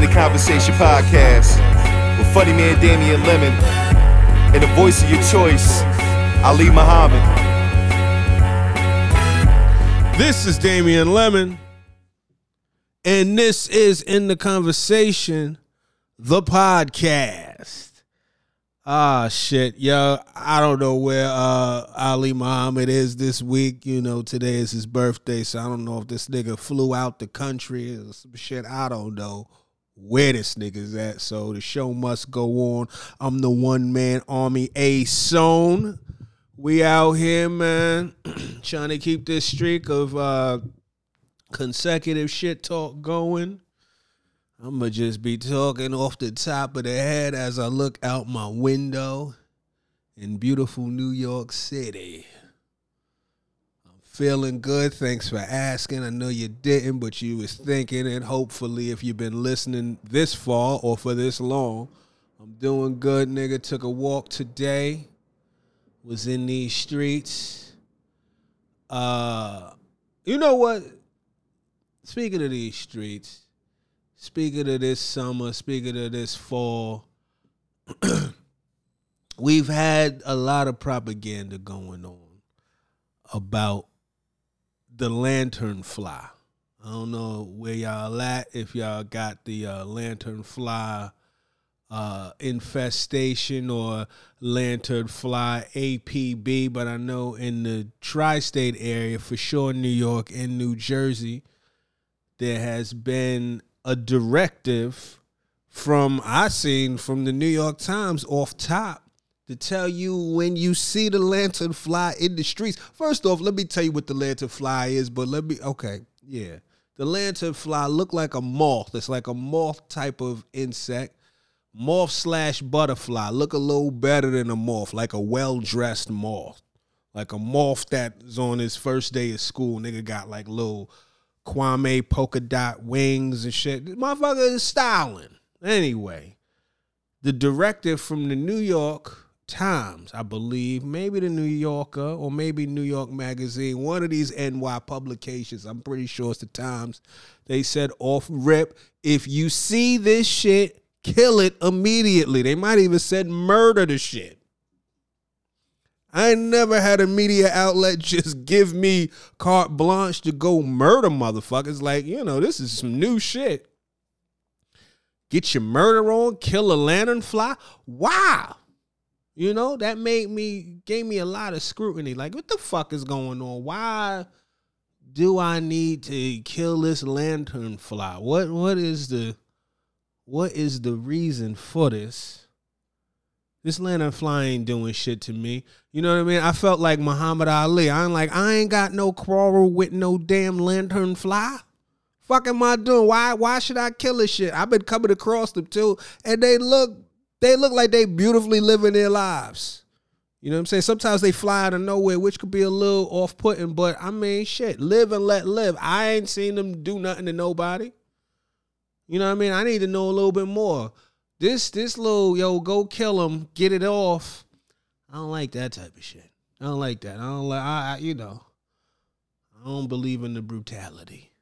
the Conversation podcast with Funny Man Damian Lemon and the voice of your choice, Ali Muhammad. This is Damian Lemon, and this is In the Conversation, the podcast. Ah, shit, yo, I don't know where uh, Ali Muhammad is this week. You know, today is his birthday, so I don't know if this nigga flew out the country or some shit. I don't know where this nigga's at. So the show must go on. I'm the one man army A Zone. We out here, man, trying to keep this streak of uh, consecutive shit talk going. I'm gonna just be talking off the top of the head as I look out my window in beautiful New York City. Feeling good. Thanks for asking. I know you didn't, but you was thinking and Hopefully, if you've been listening this far or for this long, I'm doing good, nigga. Took a walk today. Was in these streets. Uh, you know what? Speaking of these streets, speaking of this summer, speaking of this fall, we've had a lot of propaganda going on about the lantern fly. I don't know where y'all at, if y'all got the uh, lantern fly uh, infestation or lantern fly APB, but I know in the tri state area, for sure, New York and New Jersey, there has been a directive from I seen from the New York Times off top to tell you when you see the lantern fly in the streets. First off, let me tell you what the lantern fly is, but let me okay, yeah. The lantern fly look like a moth. It's like a moth type of insect. Moth slash butterfly. Look a little better than a moth, like a well-dressed moth. Like a moth that's on his first day of school. Nigga got like little Kwame polka dot wings and shit. This motherfucker is styling. Anyway, the director from the New York Times, I believe, maybe the New Yorker or maybe New York Magazine, one of these NY publications, I'm pretty sure it's the Times. They said off rip, if you see this shit, kill it immediately. They might even said murder the shit. I never had a media outlet just give me carte blanche to go murder motherfuckers. Like, you know, this is some new shit. Get your murder on, kill a lantern fly. Wow. You know, that made me, gave me a lot of scrutiny. Like, what the fuck is going on? Why do I need to kill this lantern fly? What what is the what is the reason for this? This lantern fly ain't doing shit to me. You know what I mean? I felt like Muhammad Ali. I'm like, I ain't got no quarrel with no damn lantern fly. Fuck am I doing? Why why should I kill this shit? I've been coming across them too, and they look they look like they beautifully living their lives. You know what I'm saying? Sometimes they fly out of nowhere, which could be a little off putting, but I mean shit, live and let live. I ain't seen them do nothing to nobody. You know what I mean? I need to know a little bit more. This this little yo go kill him, get it off. I don't like that type of shit. I don't like that. I don't like I, I you know. I don't believe in the brutality.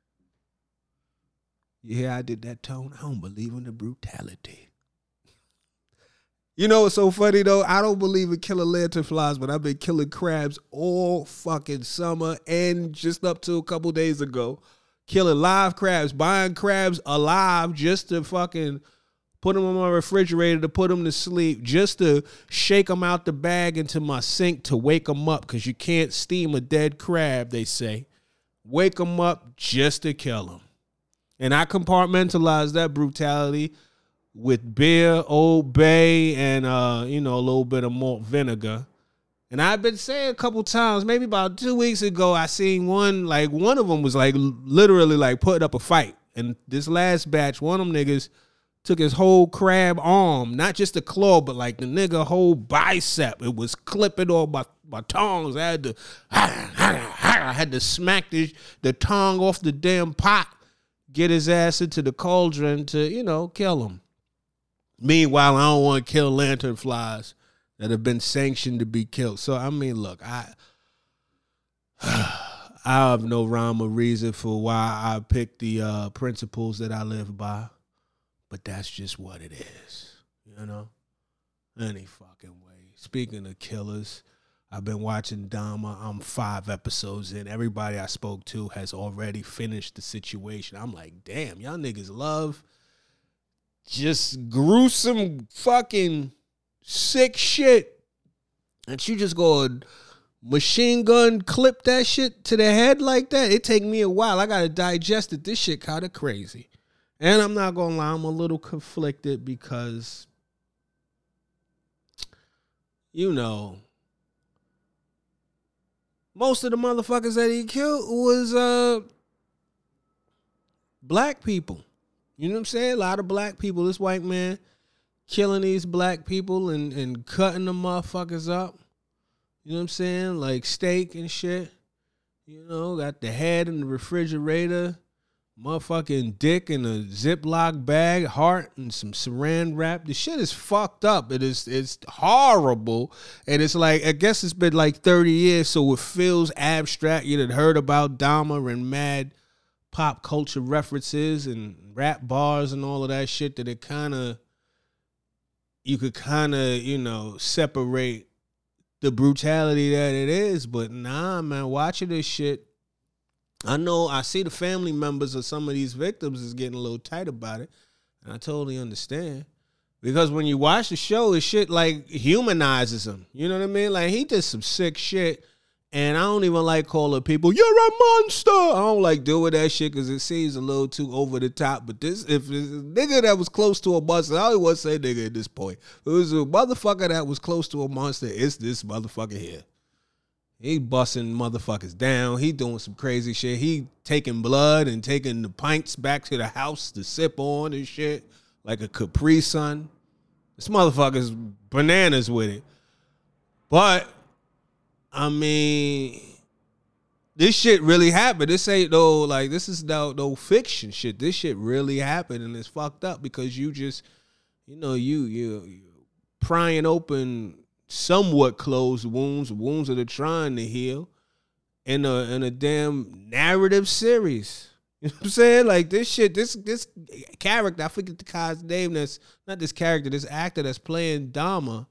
Hear I did that tone? I don't believe in the brutality. You know what's so funny though? I don't believe in killing lantern flies, but I've been killing crabs all fucking summer and just up to a couple days ago. Killing live crabs, buying crabs alive just to fucking put them on my refrigerator to put them to sleep, just to shake them out the bag into my sink to wake them up because you can't steam a dead crab, they say. Wake them up just to kill them. And I compartmentalize that brutality with beer, Old Bay, and uh, you know, a little bit of malt vinegar. And I've been saying a couple times, maybe about two weeks ago, I seen one, like one of them was like literally like putting up a fight. And this last batch, one of them niggas took his whole crab arm, not just the claw, but like the nigga whole bicep. It was clipping off my, my tongs. I had to I had to smack the, the tongue off the damn pot, get his ass into the cauldron to, you know, kill him. Meanwhile, I don't want to kill lantern flies that have been sanctioned to be killed. So I mean, look, I I have no rhyme or reason for why I pick the uh, principles that I live by. But that's just what it is, you know? Any fucking way. Speaking of killers, I've been watching Dahmer. I'm five episodes in. Everybody I spoke to has already finished the situation. I'm like, damn, y'all niggas love just gruesome fucking sick shit. And you just go machine gun clip that shit to the head like that. It take me a while. I gotta digest it. This shit kind of crazy. And I'm not gonna lie, I'm a little conflicted because you know most of the motherfuckers that he killed was uh black people. You know what I'm saying? A lot of black people. This white man killing these black people and, and cutting the motherfuckers up. You know what I'm saying? Like steak and shit. You know, got the head in the refrigerator, motherfucking dick in a Ziploc bag, heart and some saran wrap. The shit is fucked up. It is it's horrible. And it's like I guess it's been like 30 years, so it feels abstract. You would heard about Dahmer and mad pop culture references and rap bars and all of that shit that it kind of you could kind of you know separate the brutality that it is. But nah, man, watching this shit, I know I see the family members of some of these victims is getting a little tight about it. And I totally understand. Because when you watch the show, it shit like humanizes him. You know what I mean? Like he did some sick shit and I don't even like calling people, you're a monster. I don't like doing that shit because it seems a little too over the top. But this, if a nigga that was close to a monster, I always want to say nigga at this point. It was a motherfucker that was close to a monster. It's this motherfucker here. He busting motherfuckers down. He doing some crazy shit. He taking blood and taking the pints back to the house to sip on and shit like a Capri Sun. This motherfucker's bananas with it. But I mean, this shit really happened. This ain't no like this is no no fiction shit. This shit really happened and it's fucked up because you just, you know, you you, you prying open somewhat closed wounds, wounds that are trying to heal, in a in a damn narrative series. You know what I'm saying? Like this shit, this this character, I forget the guy's name. That's not this character, this actor that's playing Dahmer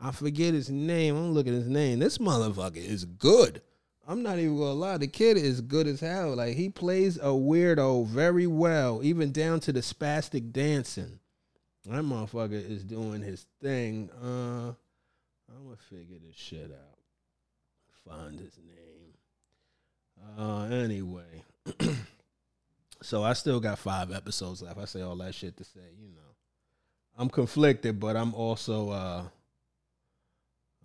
I forget his name. I'm looking at his name. This motherfucker is good. I'm not even gonna lie. The kid is good as hell. Like he plays a weirdo very well, even down to the spastic dancing. That motherfucker is doing his thing. Uh, I'm gonna figure this shit out. Find his name. Uh, anyway. so I still got five episodes left. I say all that shit to say, you know, I'm conflicted, but I'm also uh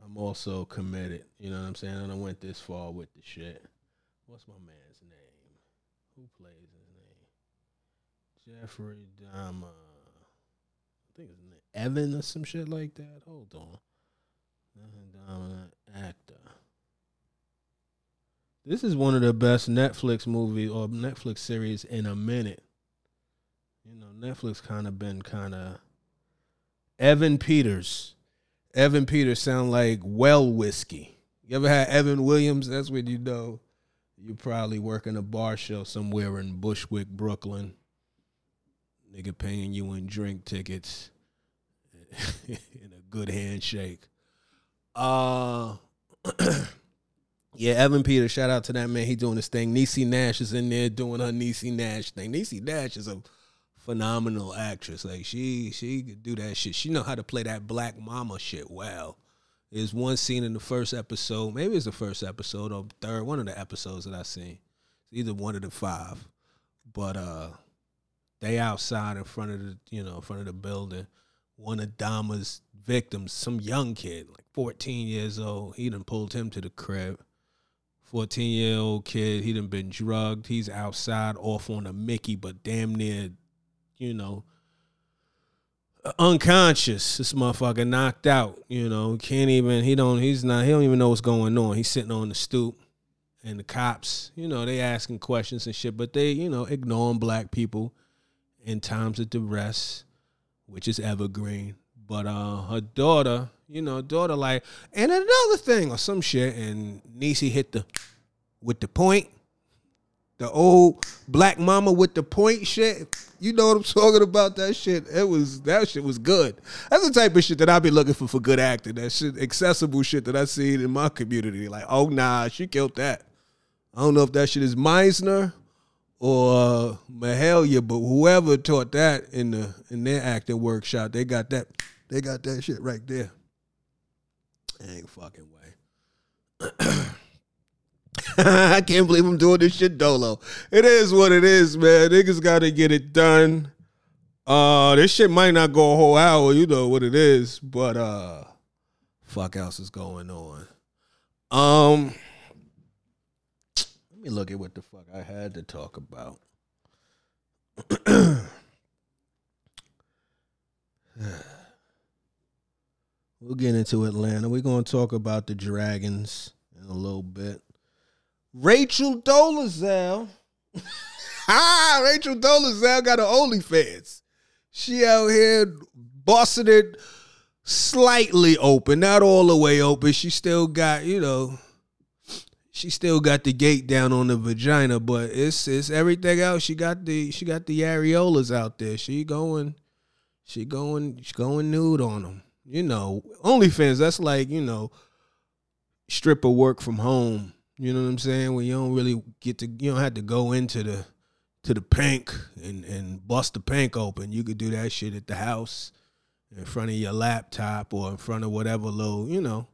I'm also committed. You know what I'm saying? And I went this far with the shit. What's my man's name? Who plays his name? Jeffrey Dahmer. I think name Evan or some shit like that. Hold on. Actor. This is one of the best Netflix movie or Netflix series in a minute. You know, Netflix kind of been kind of Evan Peters. Evan Peters sound like well whiskey. You ever had Evan Williams? That's when you know you're probably working a bar show somewhere in Bushwick, Brooklyn. Nigga paying you in drink tickets in a good handshake. Uh yeah, Evan Peters, shout out to that man. He doing his thing. Niecy Nash is in there doing her Niecy Nash thing. Niecy Nash is a phenomenal actress. Like she she could do that shit. She know how to play that black mama shit well. There's one scene in the first episode, maybe it's the first episode or third, one of the episodes that I seen. It's either one of the five. But uh they outside in front of the you know, in front of the building. One of Dahmer's victims, some young kid, like 14 years old, he done pulled him to the crib. 14 year old kid, he done been drugged. He's outside off on a Mickey, but damn near you know, unconscious. This motherfucker knocked out. You know, can't even. He don't. He's not. He don't even know what's going on. He's sitting on the stoop, and the cops, you know, they asking questions and shit, but they, you know, ignoring black people in times of duress, which is evergreen. But uh, her daughter, you know, daughter like, and another thing or some shit, and Niecy hit the with the point. The old black mama with the point shit. You know what I'm talking about? That shit. It was that shit was good. That's the type of shit that I be looking for for good acting. That shit, accessible shit that I seen in my community. Like, oh nah, she killed that. I don't know if that shit is Meisner or uh, Mahalia, but whoever taught that in the in their acting workshop, they got that. They got that shit right there. Ain't fucking way. I can't believe I'm doing this shit dolo. It is what it is, man. Niggas gotta get it done. Uh this shit might not go a whole hour, you know what it is, but uh fuck else is going on. Um let me look at what the fuck I had to talk about. we'll get into Atlanta. We're gonna talk about the Dragons in a little bit. Rachel Dolezal. ah, Rachel Dolezal got an OnlyFans. She out here bossing it slightly open, not all the way open. She still got, you know, she still got the gate down on the vagina, but it's it's everything else. She got the she got the areolas out there. She going, she going, she going nude on them. You know, OnlyFans. That's like you know, stripper work from home you know what I'm saying? When you don't really get to, you don't have to go into the to the pink and and bust the pink open. You could do that shit at the house, in front of your laptop or in front of whatever little, you know,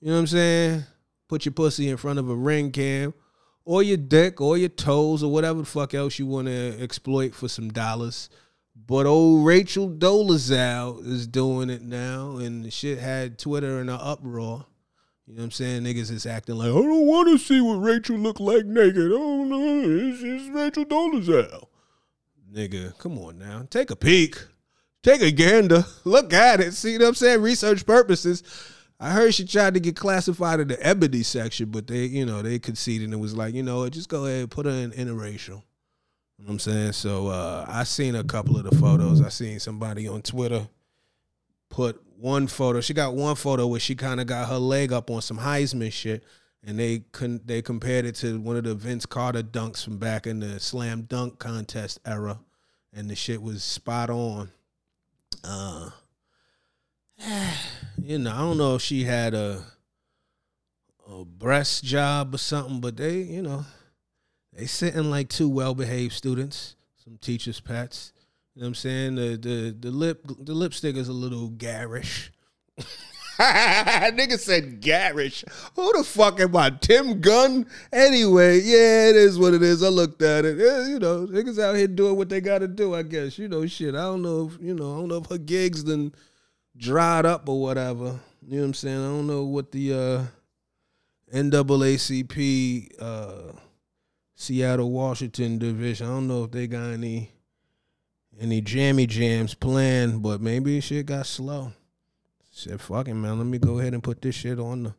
you know what I'm saying? Put your pussy in front of a ring cam, or your dick, or your toes, or whatever the fuck else you want to exploit for some dollars. But old Rachel Dolezal is doing it now, and shit had Twitter in an uproar. You know what I'm saying? Niggas is acting like, I don't want to see what Rachel look like naked. Oh no, it's, it's Rachel Dolezal. Nigga, come on now. Take a peek. Take a gander. Look at it. See what I'm saying? Research purposes. I heard she tried to get classified in the ebony section, but they, you know, they conceded and it was like, you know, just go ahead and put her in interracial. You know what I'm saying? So uh, I seen a couple of the photos. I seen somebody on Twitter put one photo. She got one photo where she kind of got her leg up on some Heisman shit, and they con- they compared it to one of the Vince Carter dunks from back in the slam dunk contest era, and the shit was spot on. Uh, you know, I don't know if she had a a breast job or something, but they, you know, they sitting like two well behaved students, some teachers' pets. You know what I'm saying? The the the lip the lipstick is a little garish. Nigga said garish. Who the fuck am I? Tim Gunn? Anyway, yeah, it is what it is. I looked at it. Yeah, you know, niggas out here doing what they gotta do, I guess. You know, shit. I don't know if, you know, I don't know if her gigs then dried up or whatever. You know what I'm saying? I don't know what the uh NAACP uh Seattle Washington division. I don't know if they got any any jammy jams planned, but maybe shit got slow. Said, fucking man, let me go ahead and put this shit on the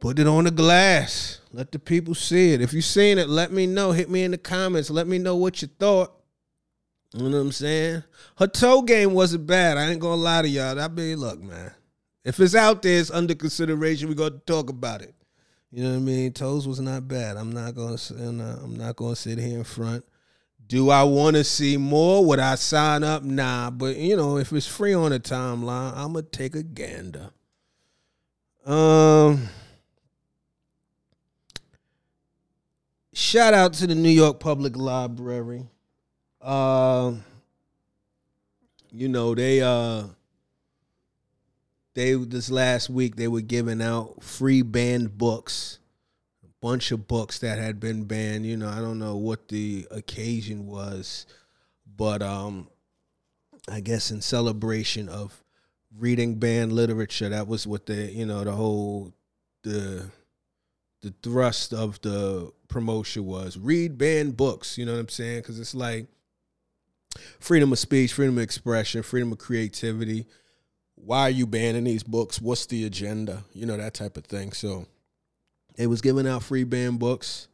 put it on the glass. Let the people see it. If you seen it, let me know. Hit me in the comments. Let me know what you thought. You know what I'm saying? Her toe game wasn't bad. I ain't gonna lie to y'all. I mean, look, man. If it's out there, it's under consideration. We gonna talk about it. You know what I mean? Toes was not bad. I'm not gonna. I'm not gonna sit here in front do I want to see more? Would I sign up? Nah, but you know, if it's free on the timeline, I'm gonna take a gander. Um, shout out to the New York Public Library. Uh, you know they uh they this last week they were giving out free banned books bunch of books that had been banned. You know, I don't know what the occasion was, but um, I guess in celebration of reading banned literature, that was what the you know the whole the the thrust of the promotion was read banned books. You know what I'm saying? Because it's like freedom of speech, freedom of expression, freedom of creativity. Why are you banning these books? What's the agenda? You know that type of thing. So they was giving out free band books.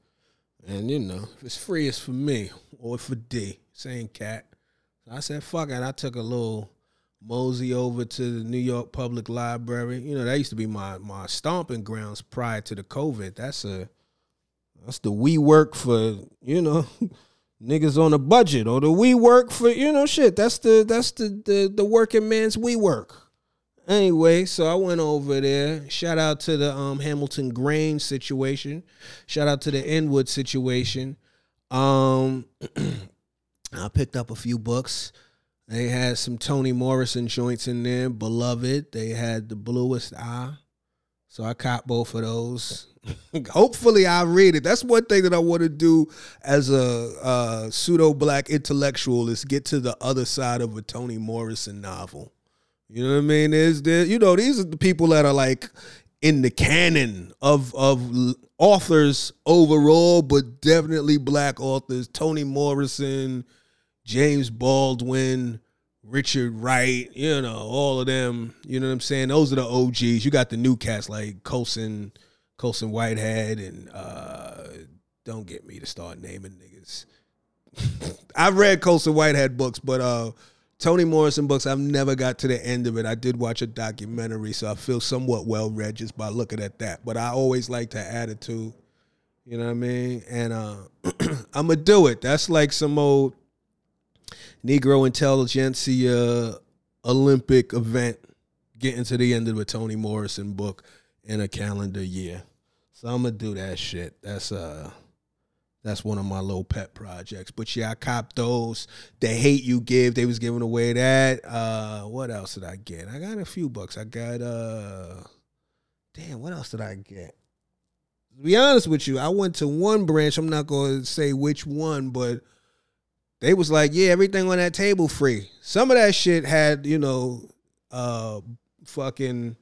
And you know, if it's free, it's for me or for D. Same cat. So I said, fuck it. I took a little mosey over to the New York Public Library. You know, that used to be my my stomping grounds prior to the COVID. That's a That's the we work for, you know, niggas on a budget or the we work for, you know, shit. That's the that's the the, the working man's we work. Anyway, so I went over there. Shout out to the um, Hamilton Grange situation. Shout out to the Inwood situation. Um, I picked up a few books. They had some Toni Morrison joints in there. Beloved. They had the Bluest Eye. So I caught both of those. Hopefully, I read it. That's one thing that I want to do as a uh, pseudo black intellectual is get to the other side of a Toni Morrison novel. You know what I mean? Is there? You know, these are the people that are like in the canon of of authors overall, but definitely black authors. Toni Morrison, James Baldwin, Richard Wright, you know, all of them. You know what I'm saying? Those are the OGs. You got the new cats like Colson, Colson Whitehead, and uh, don't get me to start naming niggas. I've read Colson Whitehead books, but uh, Toni Morrison books, I've never got to the end of it. I did watch a documentary, so I feel somewhat well read just by looking at that. But I always like to attitude. You know what I mean? And uh, I'm gonna do it. That's like some old Negro intelligentsia Olympic event getting to the end of the Toni Morrison book in a calendar year. So I'm gonna do that shit. That's uh that's one of my little pet projects. But yeah, I copped those. The hate you give, they was giving away that. Uh what else did I get? I got a few books. I got uh damn, what else did I get? To be honest with you, I went to one branch. I'm not gonna say which one, but they was like, yeah, everything on that table free. Some of that shit had, you know, uh, fucking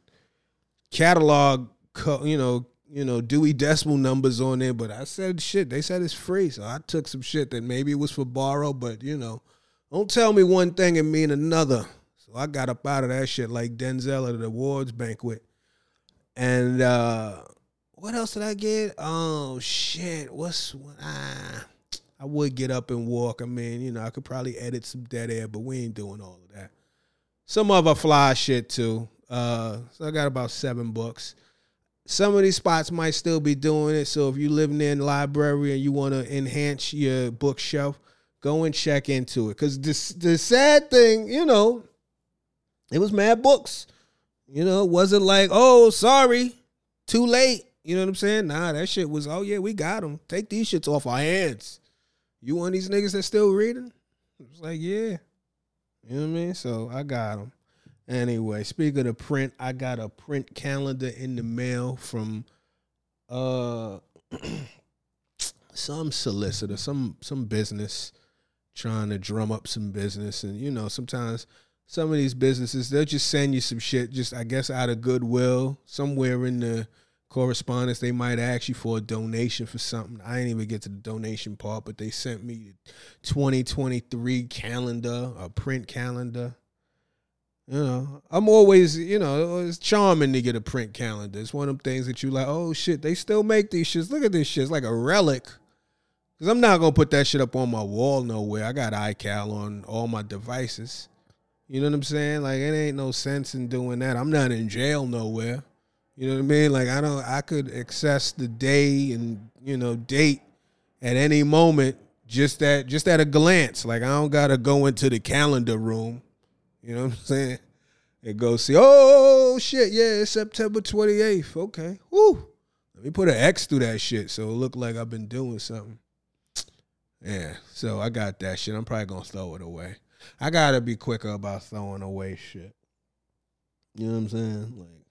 catalog, co- you know, you know, Dewey Decimal numbers on there. But I said shit. They said it's free, so I took some shit that maybe it was for borrow, but you know, don't tell me one thing and mean another. So I got up out of that shit like Denzel at the awards banquet. And uh what else did I get? Oh shit, what's ah I would get up and walk. I mean, you know, I could probably edit some dead air, but we ain't doing all of that. Some other fly shit too. Uh, so I got about seven books. Some of these spots might still be doing it. So if you live near the library and you want to enhance your bookshelf, go and check into it. Cause the the sad thing, you know, it was mad books. You know, it wasn't like, oh, sorry, too late. You know what I'm saying? Nah, that shit was, oh yeah, we got them. Take these shits off our hands you of these niggas that still reading? It's like, yeah. You know what I mean? So I got them. Anyway, speaking of print, I got a print calendar in the mail from uh some solicitor, some some business trying to drum up some business. And you know, sometimes some of these businesses they'll just send you some shit, just I guess out of goodwill, somewhere in the correspondence. They might ask you for a donation for something. I didn't even get to the donation part, but they sent me 2023 calendar, a print calendar. You know, I'm always, you know, it's charming to get a print calendar. It's one of them things that you like, oh shit, they still make these shits. Look at this shit. It's like a relic. Cause I'm not gonna put that shit up on my wall nowhere. I got iCal on all my devices. You know what I'm saying? Like it ain't no sense in doing that. I'm not in jail nowhere. You know what I mean? Like I don't I could access the day and you know date at any moment just at just at a glance. Like I don't gotta go into the calendar room. You know what I'm saying? And go see, oh shit, yeah, it's September 28th. Okay. Woo. Let me put an X through that shit so it look like I've been doing something. Yeah. So I got that shit. I'm probably gonna throw it away. I gotta be quicker about throwing away shit. You know what I'm saying? Like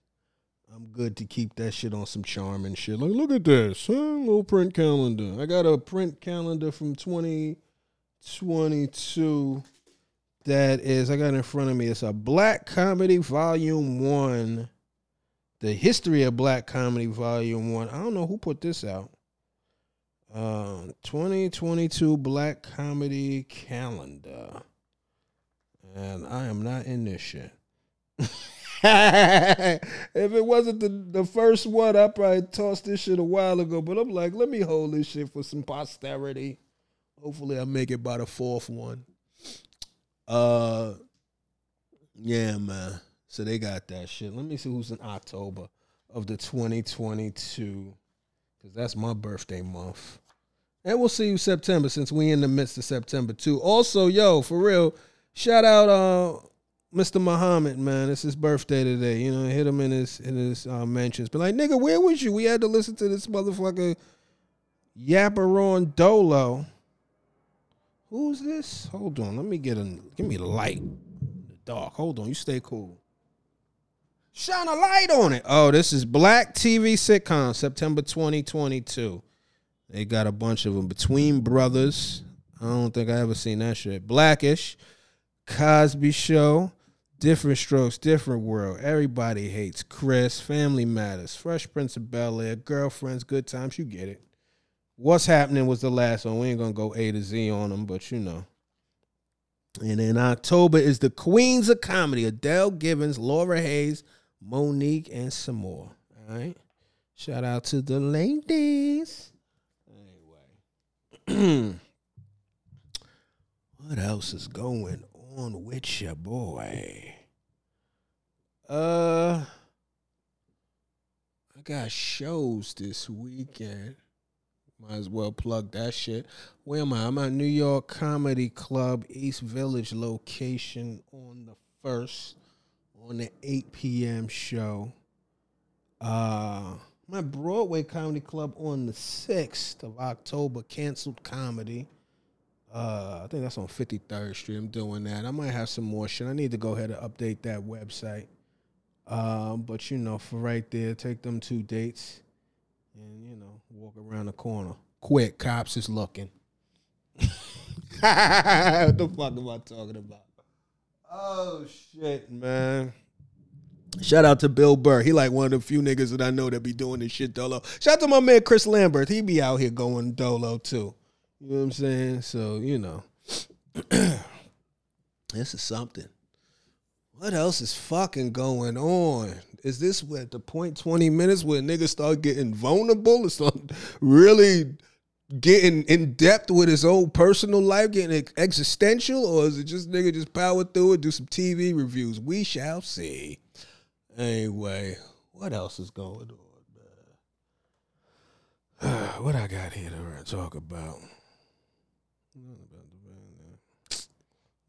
I'm good to keep that shit on some charm and shit. Like, look at this, huh? Little print calendar. I got a print calendar from 2022 that is, I got in front of me. It's a Black Comedy Volume 1. The History of Black Comedy Volume 1. I don't know who put this out. Uh, 2022 Black Comedy Calendar. And I am not in this shit. if it wasn't the, the first one, I probably tossed this shit a while ago. But I'm like, let me hold this shit for some posterity. Hopefully, I make it by the fourth one. Uh, yeah, man. So they got that shit. Let me see who's in October of the 2022 because that's my birthday month. And we'll see you September since we in the midst of September too. Also, yo, for real, shout out uh Mr. Muhammad, man. It's his birthday today. You know, hit him in his in his uh, mentions. But like, nigga, where was you? We had to listen to this motherfucker Yapperon Dolo. Who's this? Hold on. Let me get a give me the light. The dark. Hold on. You stay cool. Shine a light on it. Oh, this is Black TV sitcom, September 2022. They got a bunch of them. Between Brothers. I don't think I ever seen that shit. Blackish. Cosby Show. Different Strokes, Different World. Everybody Hates Chris. Family Matters. Fresh Prince of Bel Air. Girlfriends. Good Times. You get it. What's Happening was the last one. We ain't to go A to Z on them, but you know. And in October is the Queens of Comedy. Adele Givens, Laura Hayes, Mo'Nique, and some more. All right. Shout out to the ladies. Anyway. what else is going on with your boy? Uh I got shows this weekend. Might as well plug that shit. Where am I? I'm at New York Comedy Club, East Village location on the first on the 8 p.m. show. Uh my Broadway Comedy Club on the 6th of October, canceled comedy. Uh, I think that's on 53rd Street. I'm doing that. I might have some more shit. I need to go ahead and update that website. Um, but you know, for right there, take them two dates and you know, walk around the corner. Quick, cops is looking. what the fuck am I talking about? Oh shit, man. Shout out to Bill Burr. He like one of the few niggas that I know that be doing this shit dolo. Shout out to my man Chris Lambert. He be out here going dolo too. You know what I'm saying? So, you know. this is something. What else is fucking going on? Is this at the point 20 minutes where niggas start getting vulnerable? Start really getting in depth with his own personal life, getting existential, or is it just nigga just power through it, do some TV reviews? We shall see. Anyway, what else is going on, what I got here to talk about?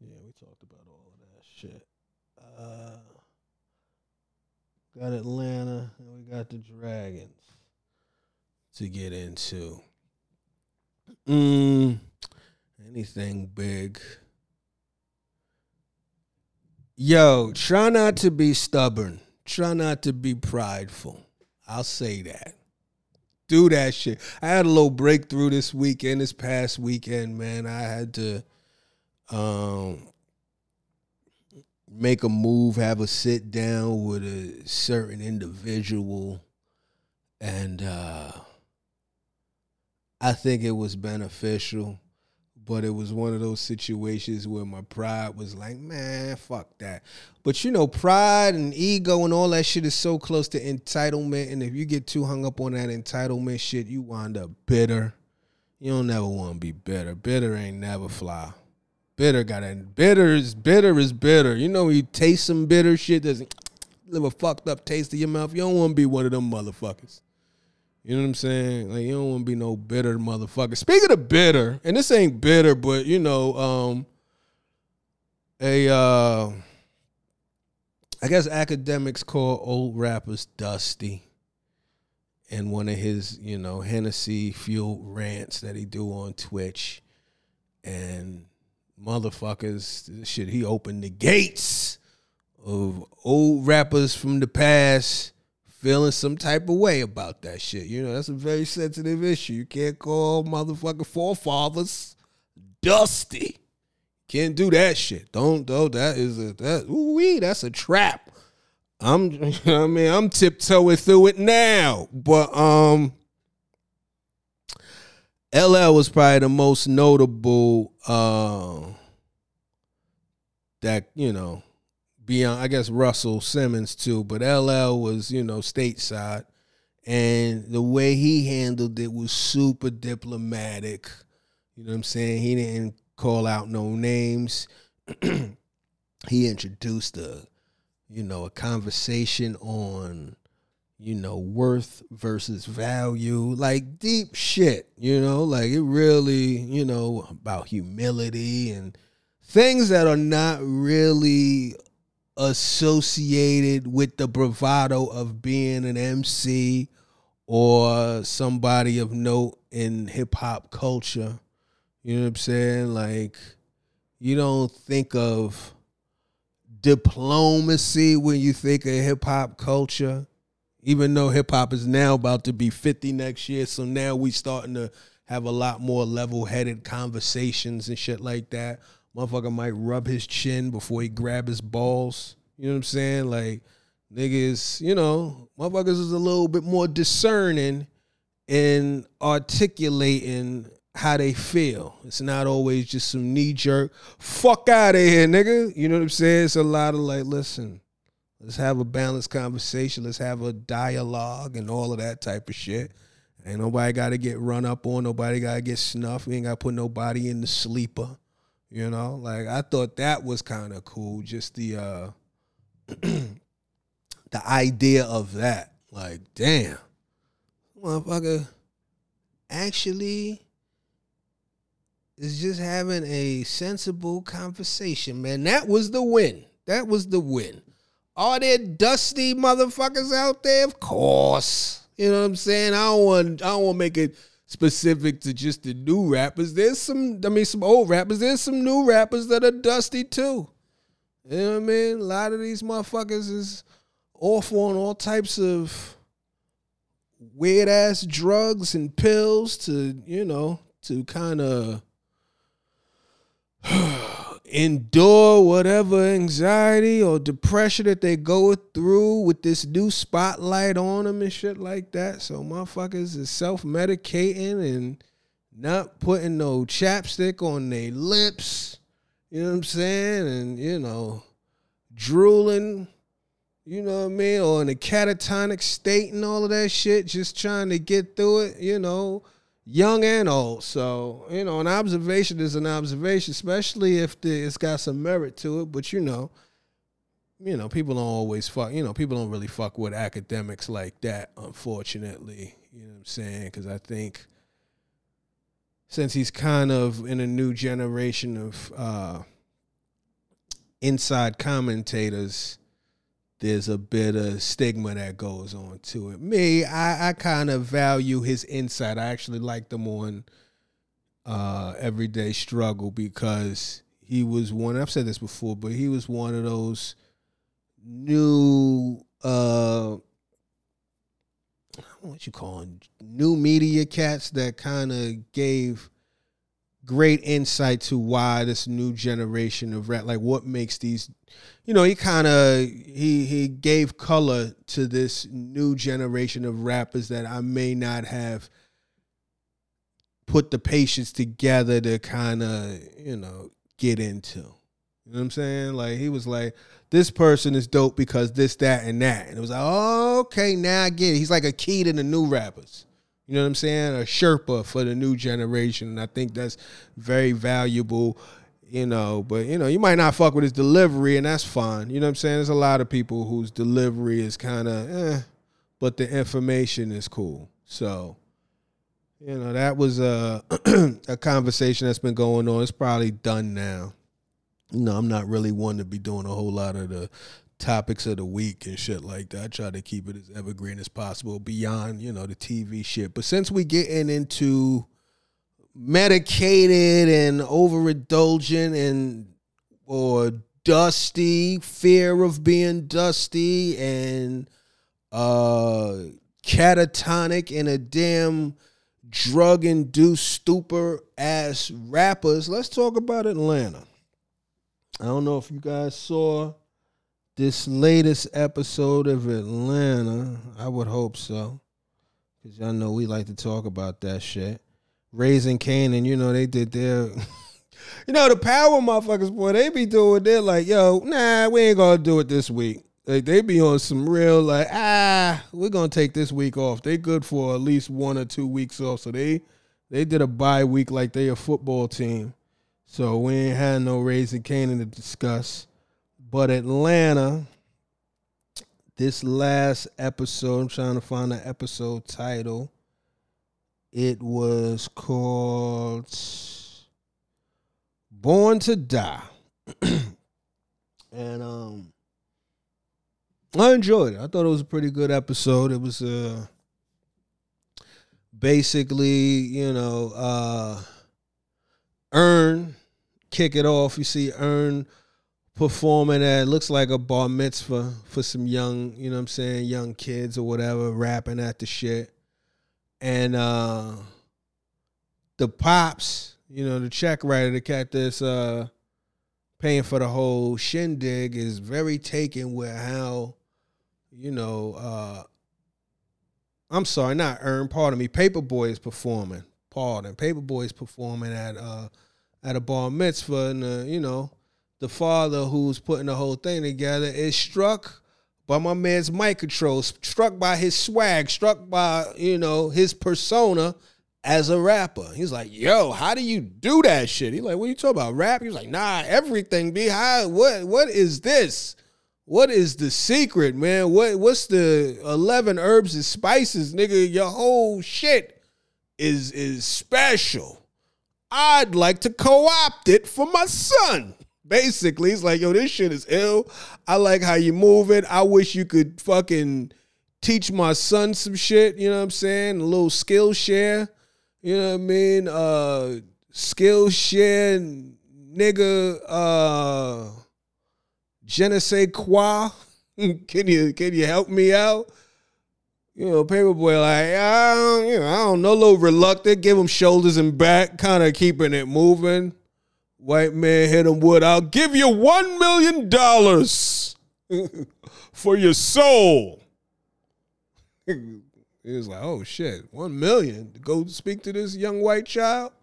Yeah, we talked about all of that shit. Uh, got Atlanta, and we got the Dragons to get into. Mm, anything big? Yo, try not to be stubborn. Try not to be prideful. I'll say that. Do that shit. I had a little breakthrough this weekend, this past weekend, man. I had to um make a move, have a sit down with a certain individual and uh I think it was beneficial, but it was one of those situations where my pride was like, man, fuck that. But you know, pride and ego and all that shit is so close to entitlement. And if you get too hung up on that entitlement shit, you wind up bitter. You don't never want to be bitter. Bitter ain't never fly. Bitter got it. Bitter is bitter is bitter. You know, you taste some bitter shit doesn't live a fucked up taste in your mouth. You don't want to be one of them motherfuckers. You know what I'm saying? Like you don't want to be no bitter motherfucker. Speaking of bitter, and this ain't bitter, but you know, um, a uh, I guess Akademiks call old rappers dusty. And one of his, you know, Hennessy fuel rants that he do on Twitch, and motherfuckers, shit, he opened the gates of old rappers from the past feeling some type of way about that shit. You know, that's a very sensitive issue. You can't call motherfucking forefathers dusty. Can't do that shit. Don't though. That is a that ooh wee. That's a trap. I'm. I mean, I'm tiptoeing through it now, but um, LL was probably the most notable. Uh, that you know beyond I guess Russell Simmons too, but LL was, you know, stateside. And the way he handled it was super diplomatic. You know what I'm saying? He didn't call out no names. he introduced a, you know, a conversation on, you know, worth versus value, like deep shit, you know, like it really, you know, about humility and things that are not really associated with the bravado of being an MC or somebody of note in hip hop culture. You know what I'm saying? Like, you don't think of diplomacy when you think of hip hop culture. Even though hip hop is now about to be 50 next year, so now we starting to have a lot more level headed conversations and shit like that. Motherfucker might rub his chin before he grab his balls. You know what I'm saying? Like niggas, you know, motherfuckers is a little bit more discerning in articulating how they feel. It's not always just some knee jerk, fuck out of here, nigga. You know what I'm saying? It's a lot of like, listen, let's have a balanced conversation. Let's have a dialogue and all of that type of shit. Ain't nobody got to get run up on. Nobody got to get snuffed. We ain't got to put nobody in the sleeper. You know, like I thought that was kind of cool. Just the uh the idea of that. Like, damn, motherfucker, actually is just having a sensible conversation, man. That was the win. That was the win. Are there dusty motherfuckers out there? Of course. You know what I'm saying? I don't want I don't want to make it specific to just the new rappers. There's some I mean some old rappers. There's some new rappers that are dusty too. You know what I mean? A lot of these motherfuckers is off on all types of weird ass drugs and pills to, you know, to kind of endure whatever anxiety or depression that they go through with this new spotlight on them and shit like that. So motherfuckers is self medicating and not putting no chapstick on their lips. You know what I'm saying? And you know, drooling. You know what I mean? Or in a catatonic state and all of that shit, just trying to get through it, you know young and old. So you know, an observation is an observation, especially if the, it's got some merit to it. But you know, you know, people don't always fuck. You know, people don't really fuck with Akademiks like that. Unfortunately, you know what I'm saying? Because I think since he's kind of in a new generation of uh, inside commentators there's a bit of stigma that goes on to it. Me, I, I kind of value his insight. I actually like them on uh, Everyday Struggle because he was one. I've said this before, but he was one of those new uh, what you call them, new media cats that kind of gave great insight to why this new generation of rap, like what makes these, you know, he kind of he he gave color to this new generation of rappers that I may not have put the patience together to kind of you know get into. You know what I'm saying? Like he was like, this person is dope because this, that, and that, and it was like, oh, okay, now I get it. He's like a key to the new rappers. You know what I'm saying? A Sherpa for the new generation. And I think that's very valuable, you know. But, you know, you might not fuck with his delivery, and that's fine. You know what I'm saying? There's a lot of people whose delivery is kind of eh, but the information is cool. So, you know, that was a, a conversation that's been going on. It's probably done now. You know, I'm not really one to be doing a whole lot of the topics of the week and shit like that. I try to keep it as evergreen as possible beyond, you know, the TV shit. But since we getting into medicated and overindulgent and or dusty, fear of being dusty and uh catatonic and a damn drug induced stupor ass rappers, let's talk about Atlanta. I don't know if you guys saw this latest episode of Atlanta. I would hope so. Cause y'all know we like to talk about that shit. Raising Kanan, you know, they did their You know, the power motherfuckers, boy, they be doing they're like, yo, nah, we ain't gonna do it this week. Like they be on some real like, ah, we're gonna take this week off. They good for at least one or two weeks off. So they they did a bye week like they a football team. So we ain't had no Raising Kanan to discuss. But Atlanta, this last episode, I'm trying to find the episode title. It was called Born to Die. and um I enjoyed it. I thought it was a pretty good episode. It was uh basically, you know, uh Earn kick it off. You see Earn performing at looks like a bar mitzvah for some young, you know what I'm saying, young kids or whatever, rapping at the shit. And uh the pops, you know, the check writer, the cat that's uh paying for the whole shindig is very taken with how, you know, uh I'm sorry, not Earn, pardon me, Paperboy is performing. Pardon. Paperboy is performing at uh at a bar mitzvah and uh, you know, the father who's putting the whole thing together is struck by my man's mic control, struck by his swag, struck by, you know, his persona as a rapper. He's like, yo, how do you do that shit? He's like, what are you talking about? Rap? He's like, nah, everything behind what what is this? What is the secret, man? What what's the eleven herbs and spices, nigga? Your whole shit is is special. I'd like to co-opt it for my son. Basically, he's like, yo, this shit is ill. I like how you move it. I wish you could fucking teach my son some shit, you know what I'm saying? A little skill share. You know what I mean? Uh skill share nigga uh je ne sais quoi. can you can you help me out? You know, Paperboy like, I don't, you know, I don't know, a little reluctant, give him shoulders and back, kind of keeping it moving. White man hit him with, I'll give you one million dollars for your soul. he was like, oh shit, one million to go speak to this young white child?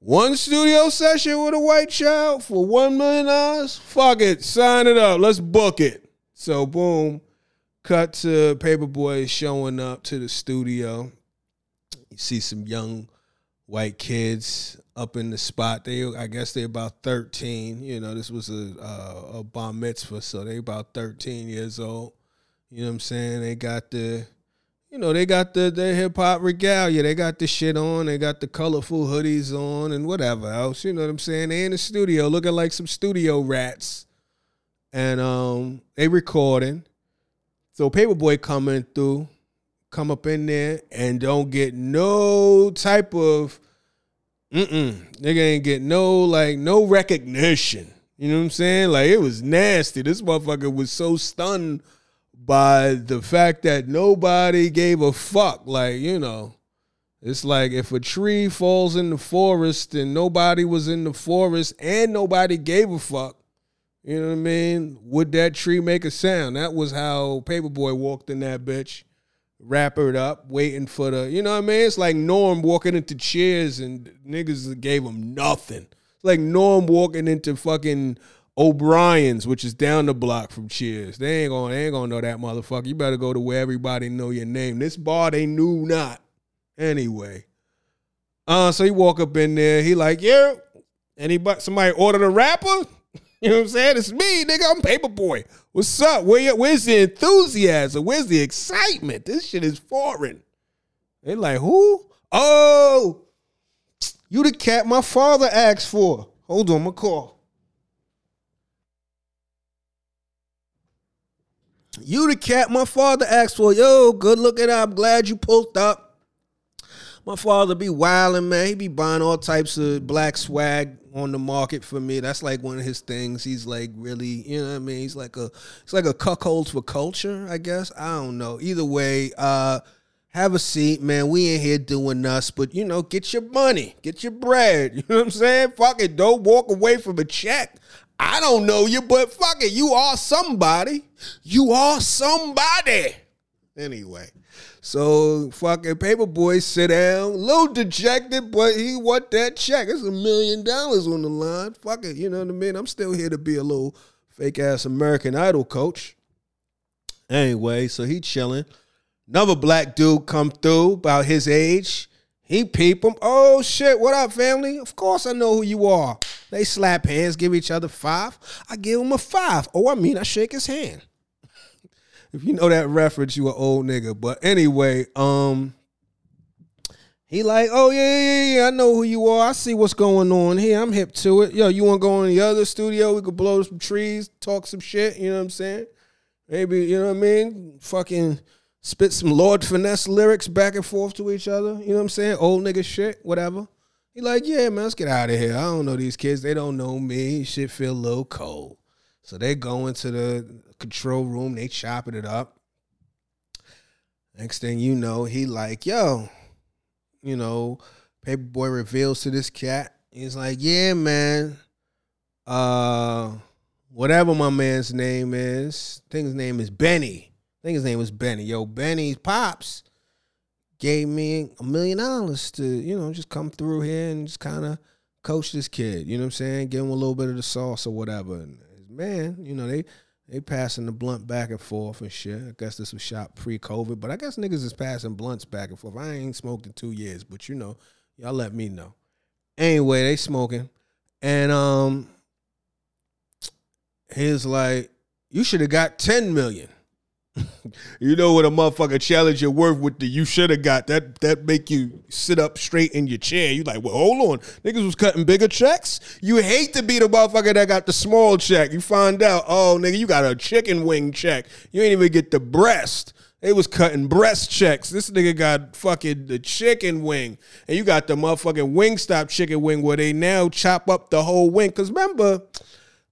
One studio session with a white child for one million dollars? Fuck it, sign it up. Let's book it. So boom, cut to Paperboy showing up to the studio. You see some young white kids up in the spot. They, I guess, they about thirteen. You know, this was a a, a bar mitzvah, so they about thirteen years old. You know what I'm saying? They got the, you know, they got the the hip hop regalia. They got the shit on. They got the colorful hoodies on and whatever else. You know what I'm saying? They in the studio looking like some studio rats, and um, they recording. So Paperboy coming through, come up in there and don't get no type of mm-mm. Nigga ain't get no like no recognition. You know what I'm saying? Like it was nasty. This motherfucker was so stunned by the fact that nobody gave a fuck. Like, you know, it's like if a tree falls in the forest and nobody was in the forest and nobody gave a fuck, you know what I mean? Would that tree make a sound? That was how Paperboy walked in that bitch, rappered up, waiting for the, you know what I mean? It's like Norm walking into Cheers and niggas gave him nothing. It's like Norm walking into fucking O'Brien's, which is down the block from Cheers. They ain't gonna, they ain't gonna know that motherfucker. You better go to where everybody know your name. This bar they knew not. Anyway, uh, so he walk up in there. He like, yeah. Anybody, somebody ordered a rapper? You know what I'm saying? It's me, nigga. I'm Paperboy. What's up? Where, where's the enthusiasm? Where's the excitement? This shit is foreign. They like, who? Oh, you the cat my father asked for. Hold on, my call. You the cat my father asked for. Yo, good looking. I'm glad you pulled up. My father be wilding, man. He be buying all types of black swag on the market for me. That's like one of his things. He's like really, you know what I mean? He's like a it's like a cuckold for culture, I guess. I don't know. Either way, uh have a seat, man. We ain't here doing us, but you know, get your money, get your bread. You know what I'm saying? Fuck it. Don't walk away from a check. I don't know you, but fuck it. You are somebody. You are somebody. Anyway. So fucking paperboy sit down, little dejected, but he want that check. It's a million dollars on the line. Fuck it, you know what I mean? I'm still here to be a little fake ass American Idol coach. Anyway, so he chilling. Another black dude come through about his age. He peep him. Oh shit, what up, family? Of course I know who you are. They slap hands, give each other five. I give him a five. Oh, I mean I shake his hand. If you know that reference, you an old nigga. But anyway, um, he like, oh yeah, yeah, yeah, I know who you are. I see what's going on here. I'm hip to it. Yo, you want to go in the other studio? We could blow some trees, talk some shit. You know what I'm saying? Maybe you know what I mean. Fucking spit some Lord finesse lyrics back and forth to each other. You know what I'm saying? Old nigga shit, whatever. He like, yeah, man, let's get out of here. I don't know these kids. They don't know me. Shit feel a little cold. So they go into the control room. They chopping it up. Next thing you know, he like, yo, you know, Paperboy reveals to this cat. He's like, yeah, man. Uh, whatever my man's name is. I think his name is Benny. I think his name was Benny. Yo, Benny's pops gave me a million dollars to, you know, just come through here and just kind of coach this kid. You know what I'm saying? Give him a little bit of the sauce or whatever. And man, you know, they they passing the blunt back and forth and shit. I guess this was shot pre-COVID, but I guess niggas is passing blunts back and forth. I ain't smoked in two years, but you know, y'all let me know. Anyway, they smoking, and um, he's like, "You should have got ten million. you know what a motherfucker challenge your worth with the you should have got that that make you sit up straight in your chair. You like, well, hold on. Niggas was cutting bigger checks. You hate to be the motherfucker that got the small check. You find out, oh nigga, you got a chicken wing check. You ain't even get the breast. They was cutting breast checks. This nigga got fucking the chicken wing. And you got the motherfucking Wingstop chicken wing where they now chop up the whole wing. Cause remember,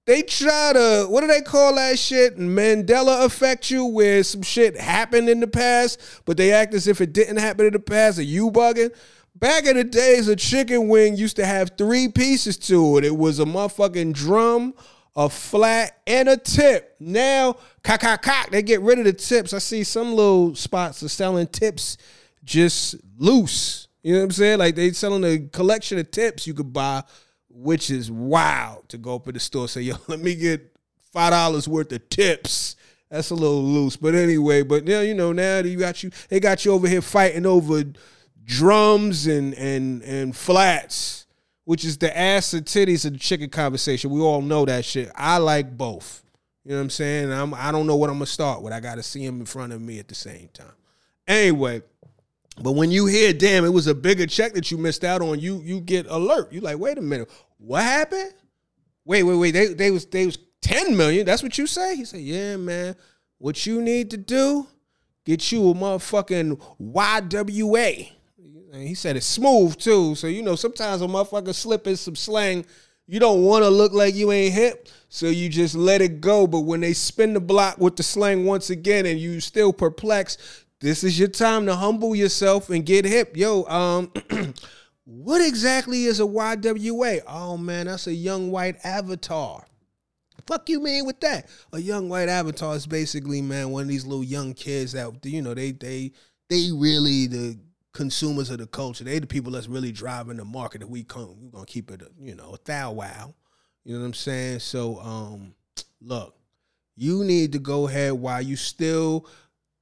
they try to what do they call that shit? Mandela effect you, where some shit happened in the past, but they act as if it didn't happen in the past. Are you bugging? Back in the days, a chicken wing used to have three pieces to it. It was a motherfucking drum, a flat, and a tip. Now, cock, cock, cock, they get rid of the tips. I see some little spots are selling tips just loose. You know what I'm saying? Like they selling a collection of tips you could buy which is wild to go up in the store say, yo, let me get five dollars worth of tips. That's a little loose, but anyway. But now you know now you got you, they got you over here fighting over drums and and and flats, which is the ass and titties of the chicken conversation. We all know that shit. I like both. You know what I'm saying? I'm I don't know what I'm gonna start with. I got to see him in front of me at the same time. Anyway, but when you hear, damn, it was a bigger check that you missed out on, you you get alert. You like, wait a minute, what happened? Wait, wait, wait. They they was they was 10 million. That's what you say? He said, Yeah, man. What you need to do, get you a motherfucking YWA. And he said it's smooth too. So you know, sometimes a motherfucker slip in some slang. You don't want to look like you ain't hip, so you just let it go. But when they spin the block with the slang once again and you still perplexed, this is your time to humble yourself and get hip. Yo, um, What exactly is a YWA? Oh man, that's a young white avatar. Fuck you mean with that? A young white avatar is basically, man, one of these little young kids that you know they they they really the consumers of the culture. They the people that's really driving the market. That we come, we're gonna keep it, you know, a thou wow. You know what I'm saying? So, um, look, you need to go ahead while you still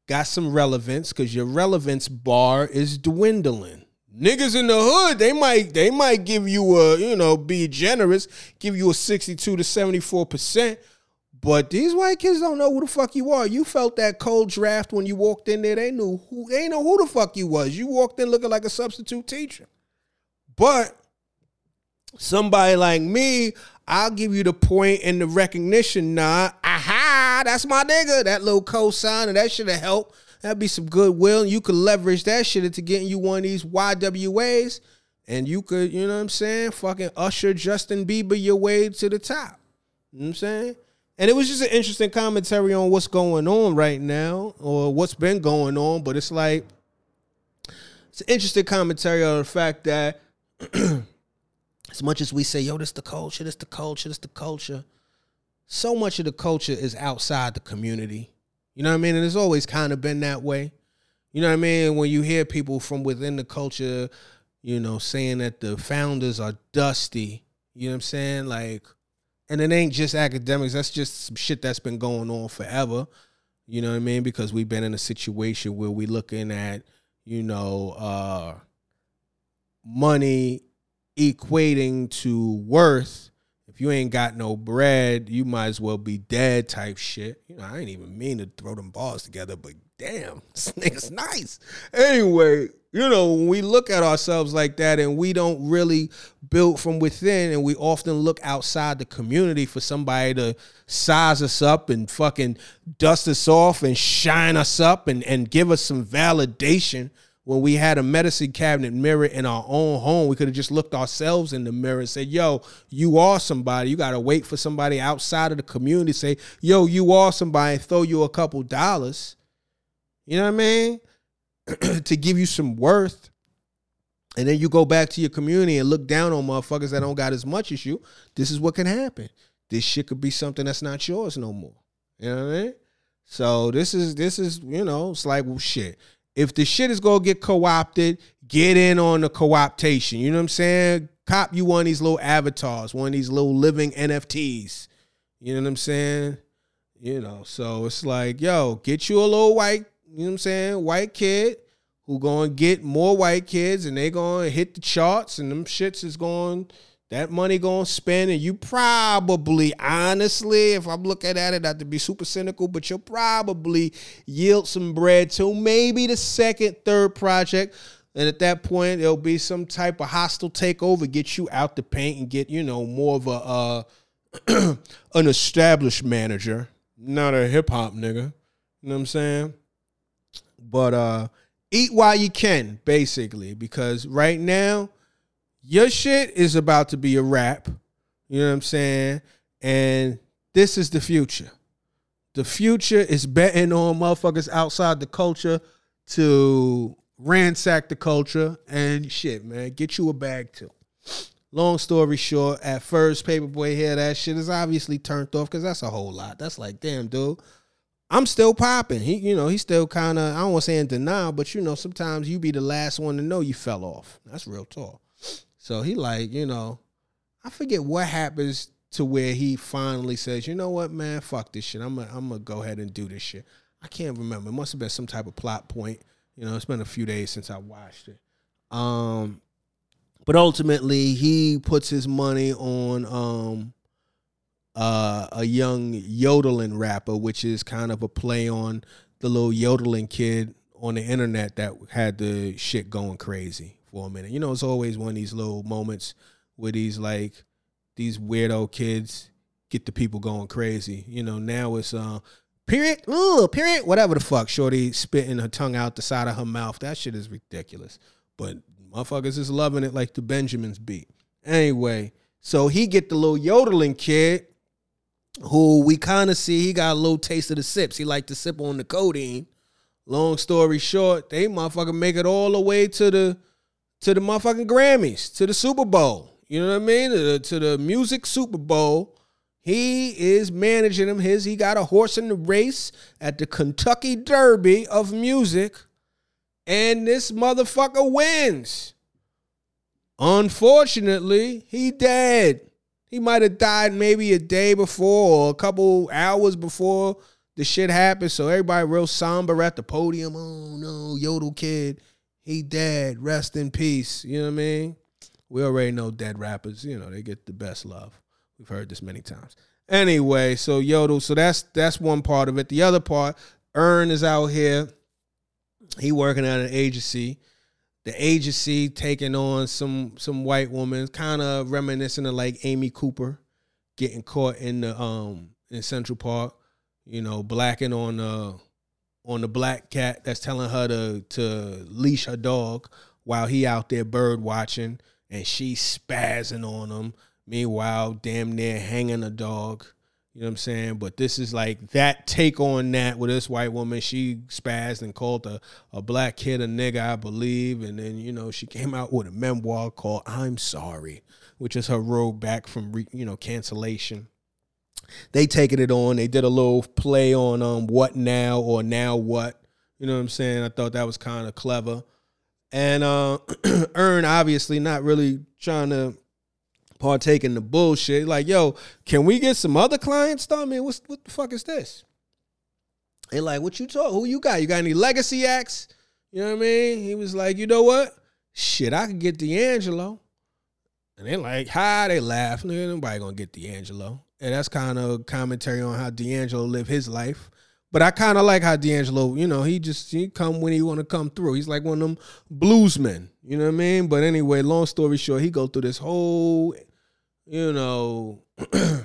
got some relevance, because your relevance bar is dwindling niggas in the hood they might they might give you a you know be generous give you a 62 to 74 percent but these white kids don't know who the fuck you are you felt that cold draft when you walked in there they knew who they know who the fuck you was you walked in looking like a substitute teacher but somebody like me I'll give you the point and the recognition. Nah, aha, that's my nigga. That little cosign and that should have helped That'd be some goodwill. You could leverage that shit into getting you one of these YWAs. And you could, you know what I'm saying, fucking usher Justin Bieber your way to the top. You know what I'm saying? And it was just an interesting commentary on what's going on right now or what's been going on. But it's like, it's an interesting commentary on the fact that as much as we say, yo, this the culture, this the culture, this the culture, so much of the culture is outside the community. You know what I mean? And it's always kind of been that way. You know what I mean? When you hear people from within the culture, you know, saying that the founders are dusty, you know what I'm saying? Like, and it ain't just Akademiks, that's just some shit that's been going on forever. You know what I mean? Because we've been in a situation where we looking at, you know, uh money equating to worth if you ain't got no bread, you might as well be dead type shit. You know, I ain't even mean to throw them balls together, but damn, this nigga's nice. Anyway, you know, when we look at ourselves like that and we don't really build from within and we often look outside the community for somebody to size us up and fucking dust us off and shine us up and, and give us some validation when we had a medicine cabinet mirror in our own home, we could have just looked ourselves in the mirror and said, Yo, you are somebody. You got to wait for somebody outside of the community to say, Yo, you are somebody, and throw you a couple dollars. You know what I mean? to give you some worth. And then you go back to your community and look down on motherfuckers that don't got as much as you. This is what can happen. This shit could be something that's not yours no more. You know what I mean? So this is this is you know it's like well shit if the shit is gonna get co-opted, get in on the co-optation. You know what I'm saying? Cop you one of these little avatars, one of these little living NFTs. You know what I'm saying? You know, so it's like, yo, get you a little white, you know what I'm saying, white kid who gonna get more white kids and they gonna hit the charts and them shits is going that money gonna spend, and you probably, honestly, if I'm looking at it, not to be super cynical, but you'll probably yield some bread to maybe the second, third project. And at that point, there'll be some type of hostile takeover, get you out the paint and get, you know, more of a uh, an established manager, not a hip hop nigga. You know what I'm saying? But uh eat while you can, basically, because right now your shit is about to be a rap. You know what I'm saying? And this is the future. The future is betting on motherfuckers outside the culture to ransack the culture and shit, man. Get you a bag too. Long story short, at first, Paperboy here, that shit is obviously turned off because that's a whole lot. That's like, damn, dude. I'm still popping. He, you know, he's still kind of, I don't want to say in denial, but you know, sometimes you be the last one to know you fell off. That's real talk. So he like, you know, I forget what happens to where he finally says, you know what, man, fuck this shit. I'm gonna I'm gonna go ahead and do this shit. I can't remember. It must have been some type of plot point. You know, it's been a few days since I watched it. Um, but ultimately, he puts his money on um, uh, a young yodeling rapper, which is kind of a play on the little yodeling kid on the internet that had the shit going crazy for a minute. You know, it's always one of these little moments where these like these weirdo kids get the people going crazy. You know, now it's uh period, ooh, period, whatever the fuck. Shorty spitting her tongue out the side of her mouth. That shit is ridiculous. But motherfuckers is loving it like the Benjamins beat. Anyway, so he get the little yodeling kid who we kind of see he got a little taste of the sips. He like to sip on the codeine. Long story short, they motherfucker make it all the way to the to the motherfucking Grammys, to the Super Bowl. You know what I mean? To the, to the music Super Bowl. He is managing him. His he got a horse in the race at the Kentucky Derby of music, and this motherfucker wins. Unfortunately, he dead. He might have died maybe a day before or a couple hours before the shit happened. So everybody real somber at the podium. Oh no, Yodel kid he dead. Rest in peace. You know what I mean? We already know dead rappers, you know, they get the best love. We've heard this many times. Anyway, so Yodel, so that's that's one part of it. The other part, Earn is out here. He working at an agency. The agency taking on some some white woman, kind of reminiscent of like Amy Cooper getting caught in the um in Central Park, you know, blacking on uh on the black cat that's telling her to to leash her dog while he out there bird watching and she spazzing on him. Meanwhile, damn near hanging a dog. You know what I'm saying? But this is like that take on that with this white woman. She spazzed and called a, a black kid a nigga, I believe. And then, you know, she came out with a memoir called I'm Sorry, which is her road back from, re, you know, cancellation they taking it on. They did a little play on um what now or now what. You know what I'm saying? I thought that was kind of clever. And uh Earn obviously not really trying to partake in the bullshit. Like, yo, can we get some other clients? I mean, what's what the fuck is this? They like, what you talk? Who you got? You got any legacy acts? You know what I mean? He was like, you know what? Shit, I could get D'Angelo. And they like, hi, they laugh. Nobody gonna get D'Angelo. And that's kind of commentary on how D'Angelo lived his life. But I kind of like how D'Angelo, you know, he just he come when he want to come through. He's like one of them bluesmen, you know what I mean? But anyway, long story short, he go through this whole, you know,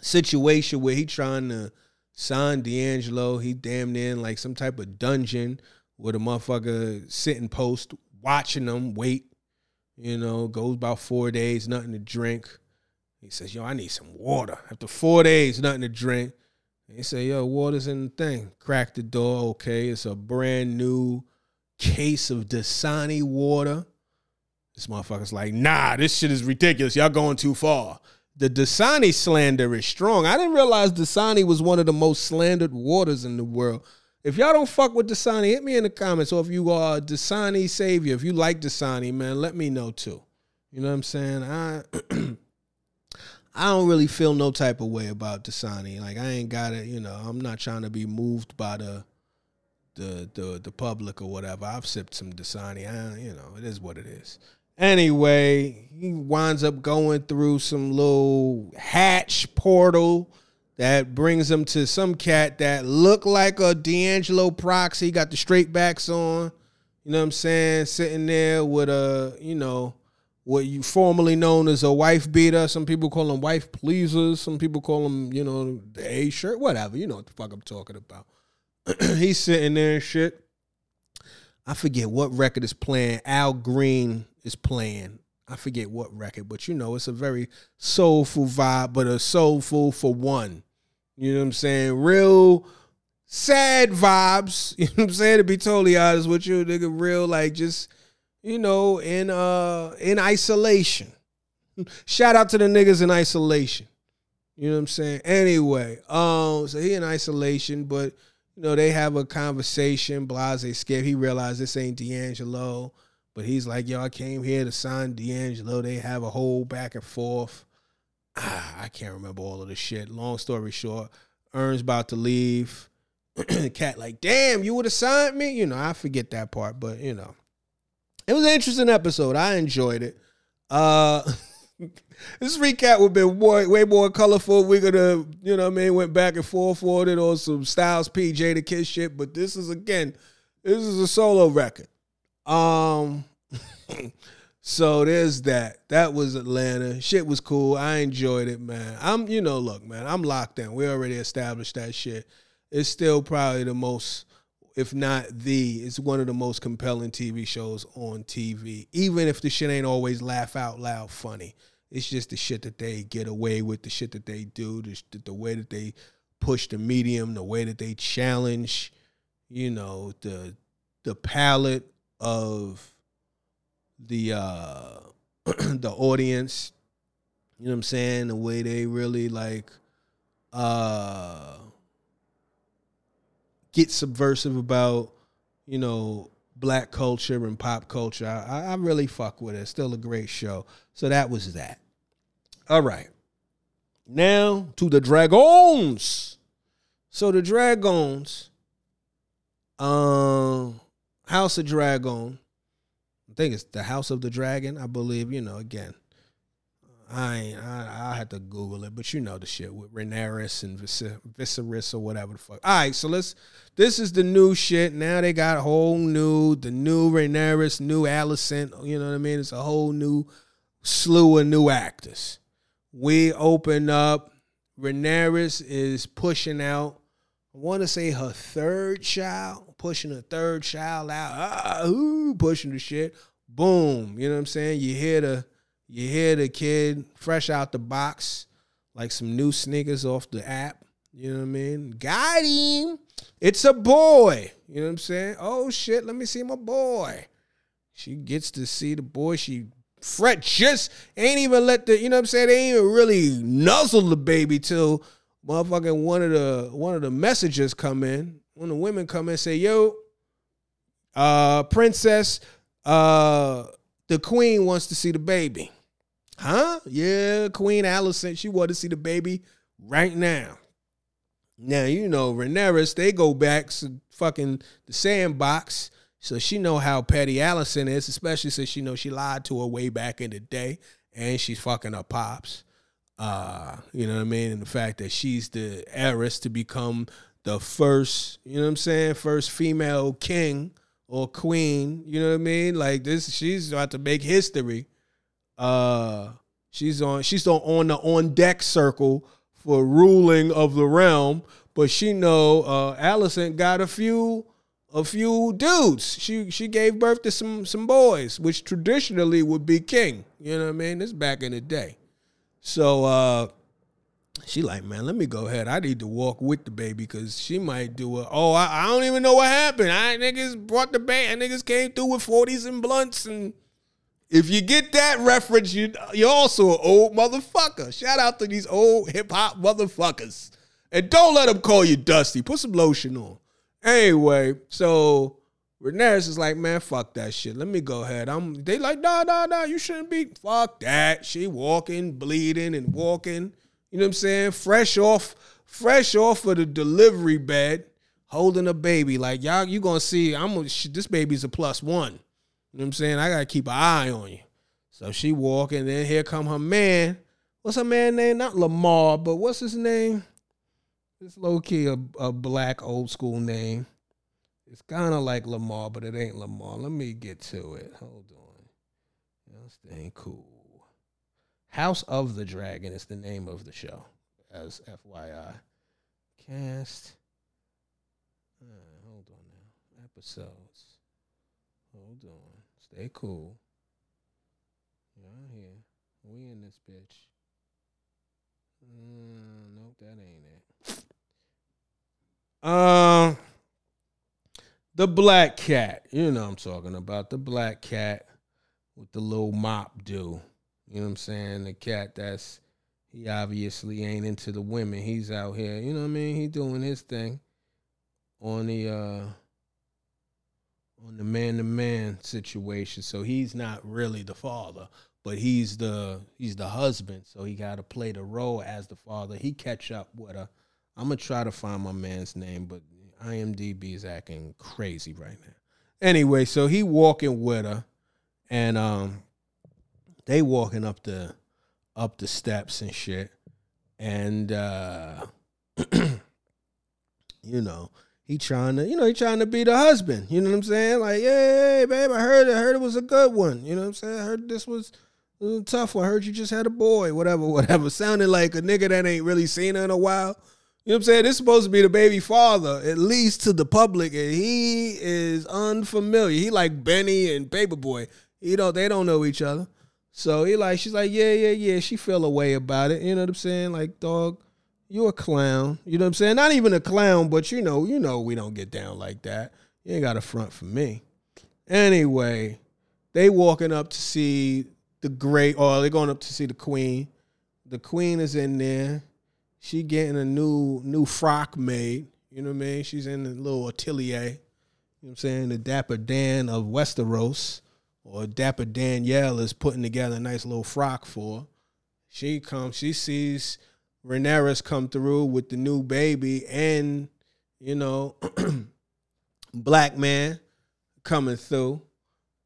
situation where he trying to sign D'Angelo. He damn near in like some type of dungeon with a motherfucker sitting post watching them wait. You know, goes about four days, nothing to drink. He says, "Yo, I need some water." After four days, nothing to drink. He say, "Yo, water's in the thing." Crack the door. Okay, it's a brand new case of Dasani water. This motherfucker's like, "Nah, this shit is ridiculous. Y'all going too far." The Dasani slander is strong. I didn't realize Dasani was one of the most slandered waters in the world. If y'all don't fuck with Dasani, hit me in the comments. Or if you are a Dasani savior, if you like Dasani, man, let me know too. You know what I'm saying? I I don't really feel no type of way about Dasani. Like I ain't got it, you know, I'm not trying to be moved by the the the the public or whatever. I've sipped some Dasani. I, you know, it is what it is. Anyway, he winds up going through some little hatch portal that brings him to some cat that looked like a D'Angelo proxy. Got the straight backs on. You know what I'm saying? Sitting there with a, you know, what you formerly known as a wife beater. Some people call them wife pleasers. Some people call them, you know, the A shirt, whatever. You know what the fuck I'm talking about. He's sitting there and shit. I forget what record is playing. Al Green is playing. I forget what record, but you know, it's a very soulful vibe, but a soulful for one. You know what I'm saying? Real sad vibes. You know what I'm saying? To be totally honest with you, nigga, real like just, you know, in uh in isolation. Shout out to the niggas in isolation. You know what I'm saying? Anyway, um, so he in isolation, but you know, they have a conversation. Blase scared. He realized this ain't D'Angelo. But he's like, yo, I came here to sign D'Angelo. They have a whole back and forth. Ah, I can't remember all of the shit. Long story short, Earn's about to leave. Cat like, damn, you would have signed me. You know, I forget that part, but you know, it was an interesting episode. I enjoyed it. Uh, this recap would be way, way more colorful. We're gonna, you know, what I mean, went back and forth for it on some Styles P Jadakiss shit. But this is again, this is a solo record. Um, so there's that. That was Atlanta. Shit was cool. I enjoyed it, man. I'm, you know, look, man, I'm locked in. We already established that shit. It's still probably the most, if not the, it's one of the most compelling TV shows on TV. Even if the shit ain't always laugh out loud funny. It's just the shit that they get away with, the shit that they do, the, the way that they push the medium, the way that they challenge, you know, the the palette of the uh the audience. You know what I'm saying? The way they really like uh get subversive about, you know, black culture and pop culture. I, I really fuck with it. Still a great show. So that was that. All right. Now to the Dragons. So the Dragons, um, House of Dragon. I think it's the House of the Dragon. I believe. You know, again, I ain't, I I had to Google it, but you know the shit with Rhaenyra and Vis- Viserys or whatever the fuck. All right, so let's. This is the new shit. Now they got whole new, the new Rhaenyra, new Alicent. You know what I mean? It's a whole new slew of new actors. We open up. Rhaenyra is pushing out. I want to say her third child, pushing her third child out, ah, ooh, pushing the shit. Boom, you know what I'm saying? You hear the you hear the kid fresh out the box, like some new sneakers off the app. You know what I mean? Got him. It's a boy. You know what I'm saying? Oh shit, let me see my boy. She gets to see the boy. She fret just ain't even let the, you know what I'm saying? They ain't even really nuzzle the baby till motherfucking one of the one of the messages come in. When the women come in and say, yo, uh, princess, uh, the queen wants to see the baby. Huh? Yeah, Queen Alicent. she wanted to see the baby right now. Now, you know, Rhaenyra, they go back to fucking the sandbox. So she know how petty Alicent is, especially since she know she lied to her way back in the day. and she's fucking her pops. Uh, you know what I mean? And the fact that she's the heiress to become the first, you know what I'm saying, first female king or queen, you know what I mean? Like this she's about to make history. Uh she's on she's on, on the on deck circle for ruling of the realm, but she know uh Alicent got a few a few dudes. She she gave birth to some some boys, which traditionally would be king. You know what I mean? This back in the day. So uh she like, man, let me go ahead. I need to walk with the baby because she might do it. Oh, I, I, don't even know what happened. I niggas brought the baby. Niggas came through with 40s and blunts. And if you get that reference, you, you're also an old motherfucker. Shout out to these old hip hop motherfuckers. And don't let them call you Dusty. Put some lotion on. Anyway, so Rhaenyra is like, man, fuck that shit. Let me go ahead. I'm. They like, nah, nah, nah. You shouldn't be. Fuck that. She walking, bleeding, and walking. You know what I'm saying? Fresh off, fresh off of the delivery bed, holding a baby. Like y'all, you gonna see? I'm. This baby's a plus one. You know what I'm saying? I gotta keep an eye on you. So she walking. Then here come her man. What's her man name? Not Lamar, but what's his name? It's low key a, a black old school name. It's kind of like Lamar, but it ain't Lamar. Let me get to it. Hold on. This thing cool. House of the Dragon is the name of the show, as FYI. Cast. Uh, hold on now. Episodes. Stay cool. Y'all here. We in this bitch. Uh, nope, that ain't it. Um, the black cat. You know I'm talking about the black cat with the little mop do. You know what I'm saying? The cat that's he obviously ain't into the women. He's out here, you know what I mean? He doing his thing on the uh on the man to man situation. So he's not really the father, but he's the he's the husband. So he got to play the role as the father. He catch up with her. I'm gonna try to find my man's name, but IMDb is acting crazy right now. Anyway, so he walking with her, and um, they walking up the up the steps and shit, and uh, you know he trying to you know he trying to be the husband. You know what I'm saying? Like, hey, babe, I heard I heard it was a good one. You know what I'm saying? I heard this was. a tough one. I heard you just had a boy, whatever, whatever. Sounded like a nigga that ain't really seen her in a while. You know what I'm saying? This is supposed to be the baby father, at least to the public, and he is unfamiliar. He like Benny and Paperboy. You know, they don't know each other. So he like, she's like, yeah, yeah, yeah. She feel a way about it. You know what I'm saying? Like, dog, you a clown. You know what I'm saying? Not even a clown, but you know, you know, we don't get down like that. You ain't got a front for me. Anyway, they walking up to see the great, oh, or they're going up to see the queen. The queen is in there she getting a new new frock made. You know what I mean? She's in the little atelier. You know what I'm saying? The Dapper Dan of Westeros or Dapper Danielle is putting together a nice little frock for. She comes, she sees Rhaenyra's come through with the new baby and, you know, black man coming through.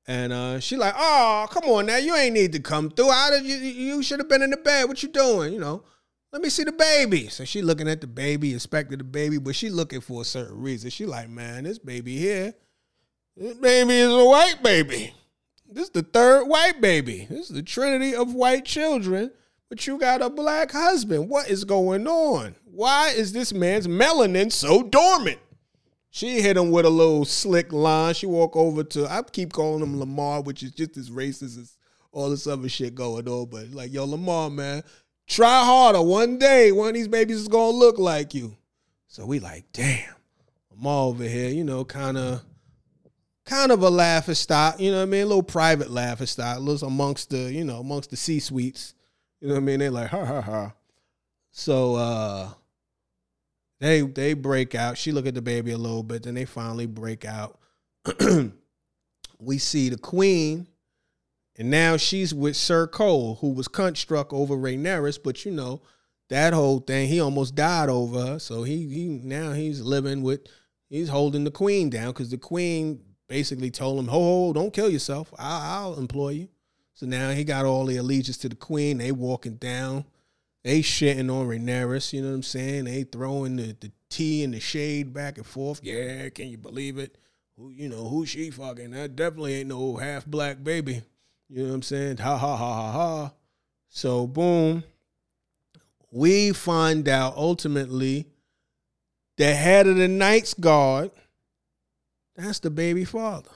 And uh, she like, oh, come on now, you ain't need to come through. How did you? You should have been in the bed. What you doing? You know, let me see the baby. So she looking at the baby, inspecting the baby, but she looking for a certain reason. She like, man, this baby here, this baby is a white baby. This is the third white baby. This is the trinity of white children, but you got a black husband. What is going on? Why is this man's melanin so dormant? She hit him with a little slick line. She walk over to, I keep calling him Lamar, which is just as racist as all this other shit going on. But like, yo, Lamar, man, Try harder. One day, one of these babies is gonna look like you. So we like, damn. All over here, you know, kind of kind of a laughing stock, you know what I mean? A little private laughing stock, a little amongst the, you know, amongst the C suites. You know what I mean? They're like, ha ha ha. So uh they they break out. She look at the baby a little bit, then they finally break out. we see the queen and now she's with Sir Cole, who was cunt struck over Rhaenyra, but you know, that whole thing, he almost died over her. So he he now he's living with he's holding the queen down because the queen basically told him, Ho ho, don't kill yourself. I'll, I'll employ you. So now he got all the allegiance to the queen. They walking down. They shitting on Rhaenyra. You know what I'm saying? They throwing the, the tea and the shade back and forth. Yeah, can you believe it? Who you know who she fucking? That definitely ain't no half black baby. You know what I'm saying? Ha ha ha ha ha. So boom. We find out ultimately the head of the Knights Guard, that's the baby father.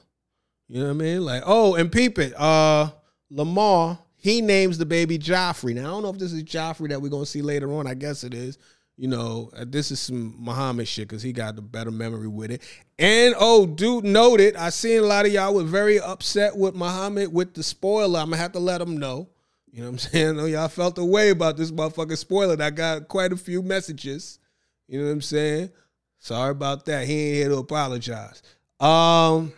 You know what I mean? Like, oh, and peep it. Uh Lamar, he names the baby Joffrey. Now I don't know if this is Joffrey that we're gonna see later on. I guess it is. You know, uh, this is some Muhammad shit because he got the better memory with it. And oh, dude, noted. I seen a lot of y'all were very upset with Muhammad with the spoiler. I'm gonna have to let them know. You know what I'm saying? I y'all felt a way about this motherfucking spoiler. I got quite a few messages. You know what I'm saying? Sorry about that. He ain't here to apologize. Um,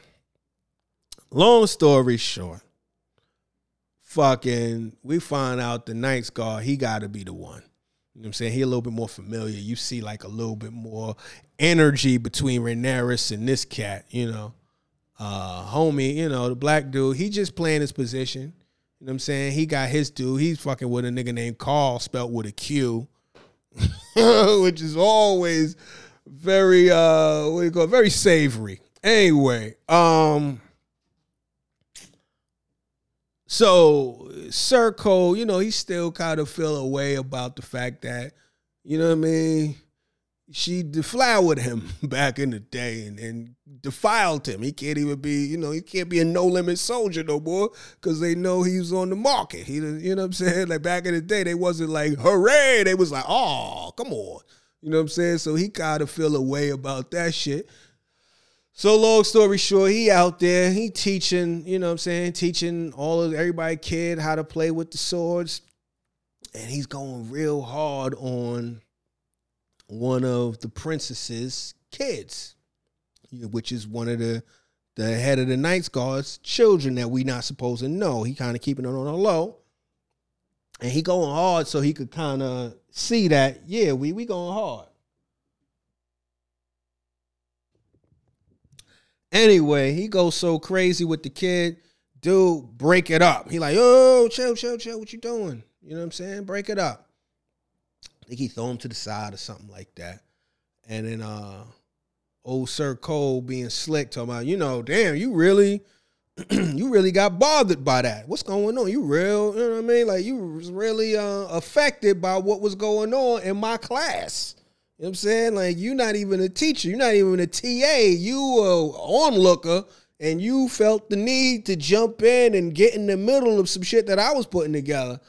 long story short, fucking, we find out the Knights Guard, he got to be the one. You know what I'm saying? He a little bit more familiar. You see like a little bit more energy between Rhaenyra and this cat, you know. Uh homie, you know, the black dude, he just playing his position. You know what I'm saying? He got his dude. He's fucking with a nigga named Carl, spelt with a Q, which is always very uh what do you call it? Very savory. Anyway, um so Sir Cole, you know, he still kind of feel a way about the fact that, you know what I mean? She deflowered him back in the day and, and defiled him. He can't even be, you know, he can't be a no limit soldier no more because they know he's on the market. He, you know what I'm saying? Like back in the day, they wasn't like hooray. They was like, oh, come on. You know what I'm saying? So he kind of feel a way about that shit. So long story short, he out there, he teaching, you know what I'm saying, teaching all of everybody kid how to play with the swords. And he's going real hard on one of the princess's kids, which is one of the the head of the Knights Guard's children that we not supposed to know. He kind of keeping it on a low. And he going hard so he could kind of see that, yeah, we we going hard. Anyway, he goes so crazy with the kid. Dude, break it up. He like, oh, chill, chill, chill. What you doing? You know what I'm saying? Break it up. I think he throw him to the side or something like that. And then uh old Sir Cole being slick, talking about, you know, damn, you really, you really got bothered by that. What's going on? You real, you know what I mean? Like you was really uh affected by what was going on in my class. Know what I'm saying? Like you're not even a teacher, you're not even a TA, you a onlooker, and you felt the need to jump in and get in the middle of some shit that I was putting together.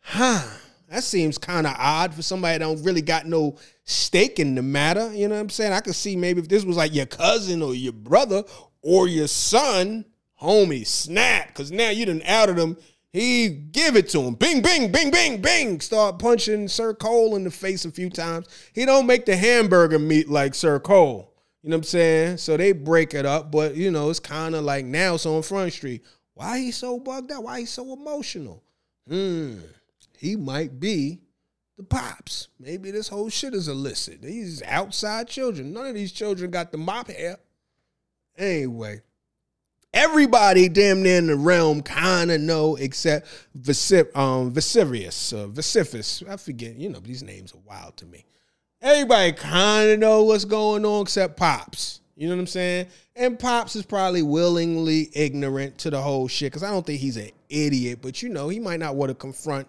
Huh. That seems kind of odd for somebody that don't really got no stake in the matter. You know what I'm saying? I could see maybe if this was like your cousin or your brother or your son, homie, snap. Cause now you done outed him he give it to him. Bing, bing, bing, bing, bing. Start punching Sir Cole in the face a few times. He don't make the hamburger meat like Sir Cole. You know what I'm saying? So they break it up, but you know, it's kind of like now it's on Front Street. Why he so bugged out? Why he so emotional? Hmm. He might be the pops. Maybe this whole shit is illicit. These outside children. None of these children got the mop hair. Anyway, everybody damn near in the realm kind of know except Visip, um, uh, Viciferous. I forget, you know, these names are wild to me. Everybody kind of know what's going on except Pops. You know what I'm saying? And Pops is probably willingly ignorant to the whole shit because I don't think he's an idiot, but you know, he might not want to confront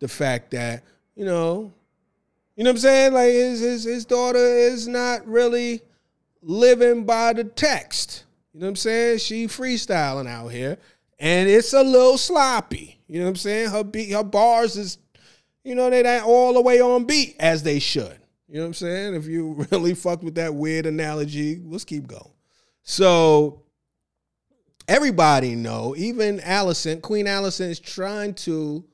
the fact that, you know, you know what I'm saying? Like his, his, his daughter is not really living by the text. You know what I'm saying? She freestyling out here, and it's a little sloppy. You know what I'm saying? Her beat, her bars is, you know, they not all the way on beat as they should. You know what I'm saying? If you really fucked with that weird analogy, let's keep going. So everybody know, even Alicent, Queen Alicent is trying to,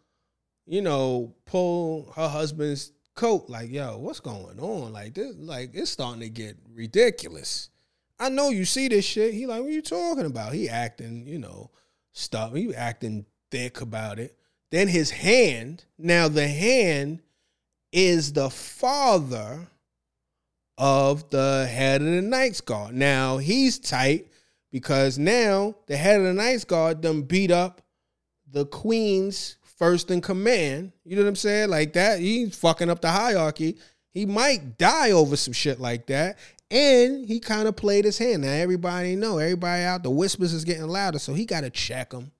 you know, pull her husband's coat. Like, yo, what's going on? Like this, like it's starting to get ridiculous. I know you see this shit. He like, what you talking about? He acting, you know, stuff. He acting thick about it. Then his hand, now the hand is the father of the head of the Knights Guard. Now he's tight because now the head of the Knights Guard done beat up the queen's first in command. You know what I'm saying? Like that, he's fucking up the hierarchy. He might die over some shit like that. And he kind of played his hand. Now everybody know, everybody out, the whispers is getting louder, so he got to check him.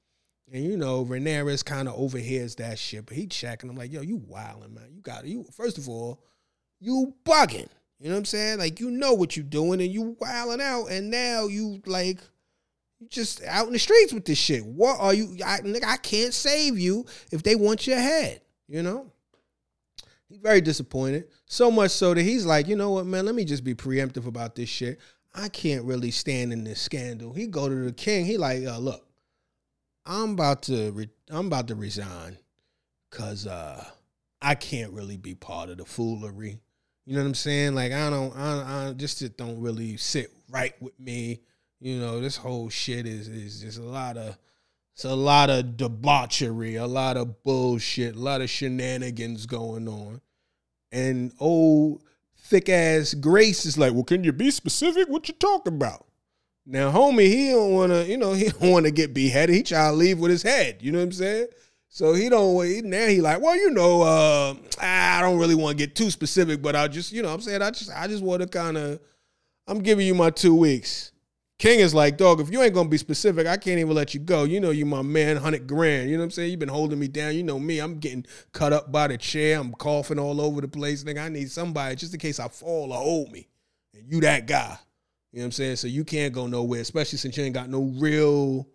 And you know, Rhaenyra kind of overhears that shit, but he checking him like, yo, you wilding, man. You got you. First of all, you bugging. You know what I'm saying? Like you know what you doing, and you wilding out, and now you like you just out in the streets with this shit. What are you? I, nigga, I can't save you if they want your head. You know. He's very disappointed. So much so that he's like, you know what, man, let me just be preemptive about this shit. I can't really stand in this scandal. He go to the king. He like, uh, look, I'm about to re- I'm about to resign because uh, I can't really be part of the foolery. You know what I'm saying? Like I don't, I, I just it don't really sit right with me. You know, this whole shit is is just a lot of it's a lot of debauchery, a lot of bullshit, a lot of shenanigans going on. And old thick ass Grace is like, well, can you be specific? What you talking about? Now, homie, he don't wanna, you know, he don't wanna get beheaded. He try to leave with his head. You know what I'm saying? So he don't wait. Now he like, well, you know, uh, I don't really want to get too specific, but I just, you know, I'm saying I just, I just want to kind of, I'm giving you my two weeks. King is like, dog, if you ain't gonna be specific, I can't even let you go. You know you my man, hundred grand. You know what I'm saying? You've been holding me down. You know me. I'm getting cut up by the chair. I'm coughing all over the place. Nigga, I need somebody just in case I fall or hold me. And you that guy. You know what I'm saying? So you can't go nowhere, especially since you ain't got no real,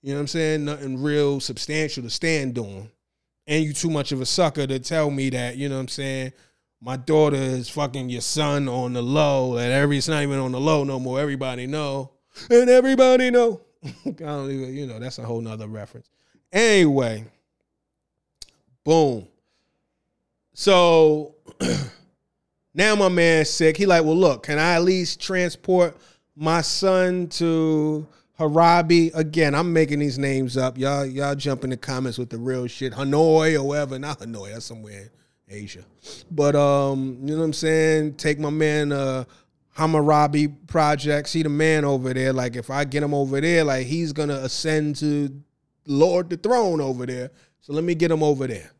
you know what I'm saying? Nothing real substantial to stand on. And you too much of a sucker to tell me that, you know what I'm saying? My daughter is fucking your son on the low. That every it's not even on the low no more. Everybody know and everybody know. I don't even, you know, that's a whole nother reference. Anyway, boom. So now my man's sick. He like, well, look, can I at least transport my son to Harabi? Again, I'm making these names up. Y'all, y'all jump in the comments with the real shit. Hanoi or whatever. Not Hanoi, that's somewhere in Asia. But um, you know what I'm saying? Take my man uh Hammurabi projects. He the man over there. Like if I get him over there, like he's gonna ascend to Lord the throne over there. So let me get him over there.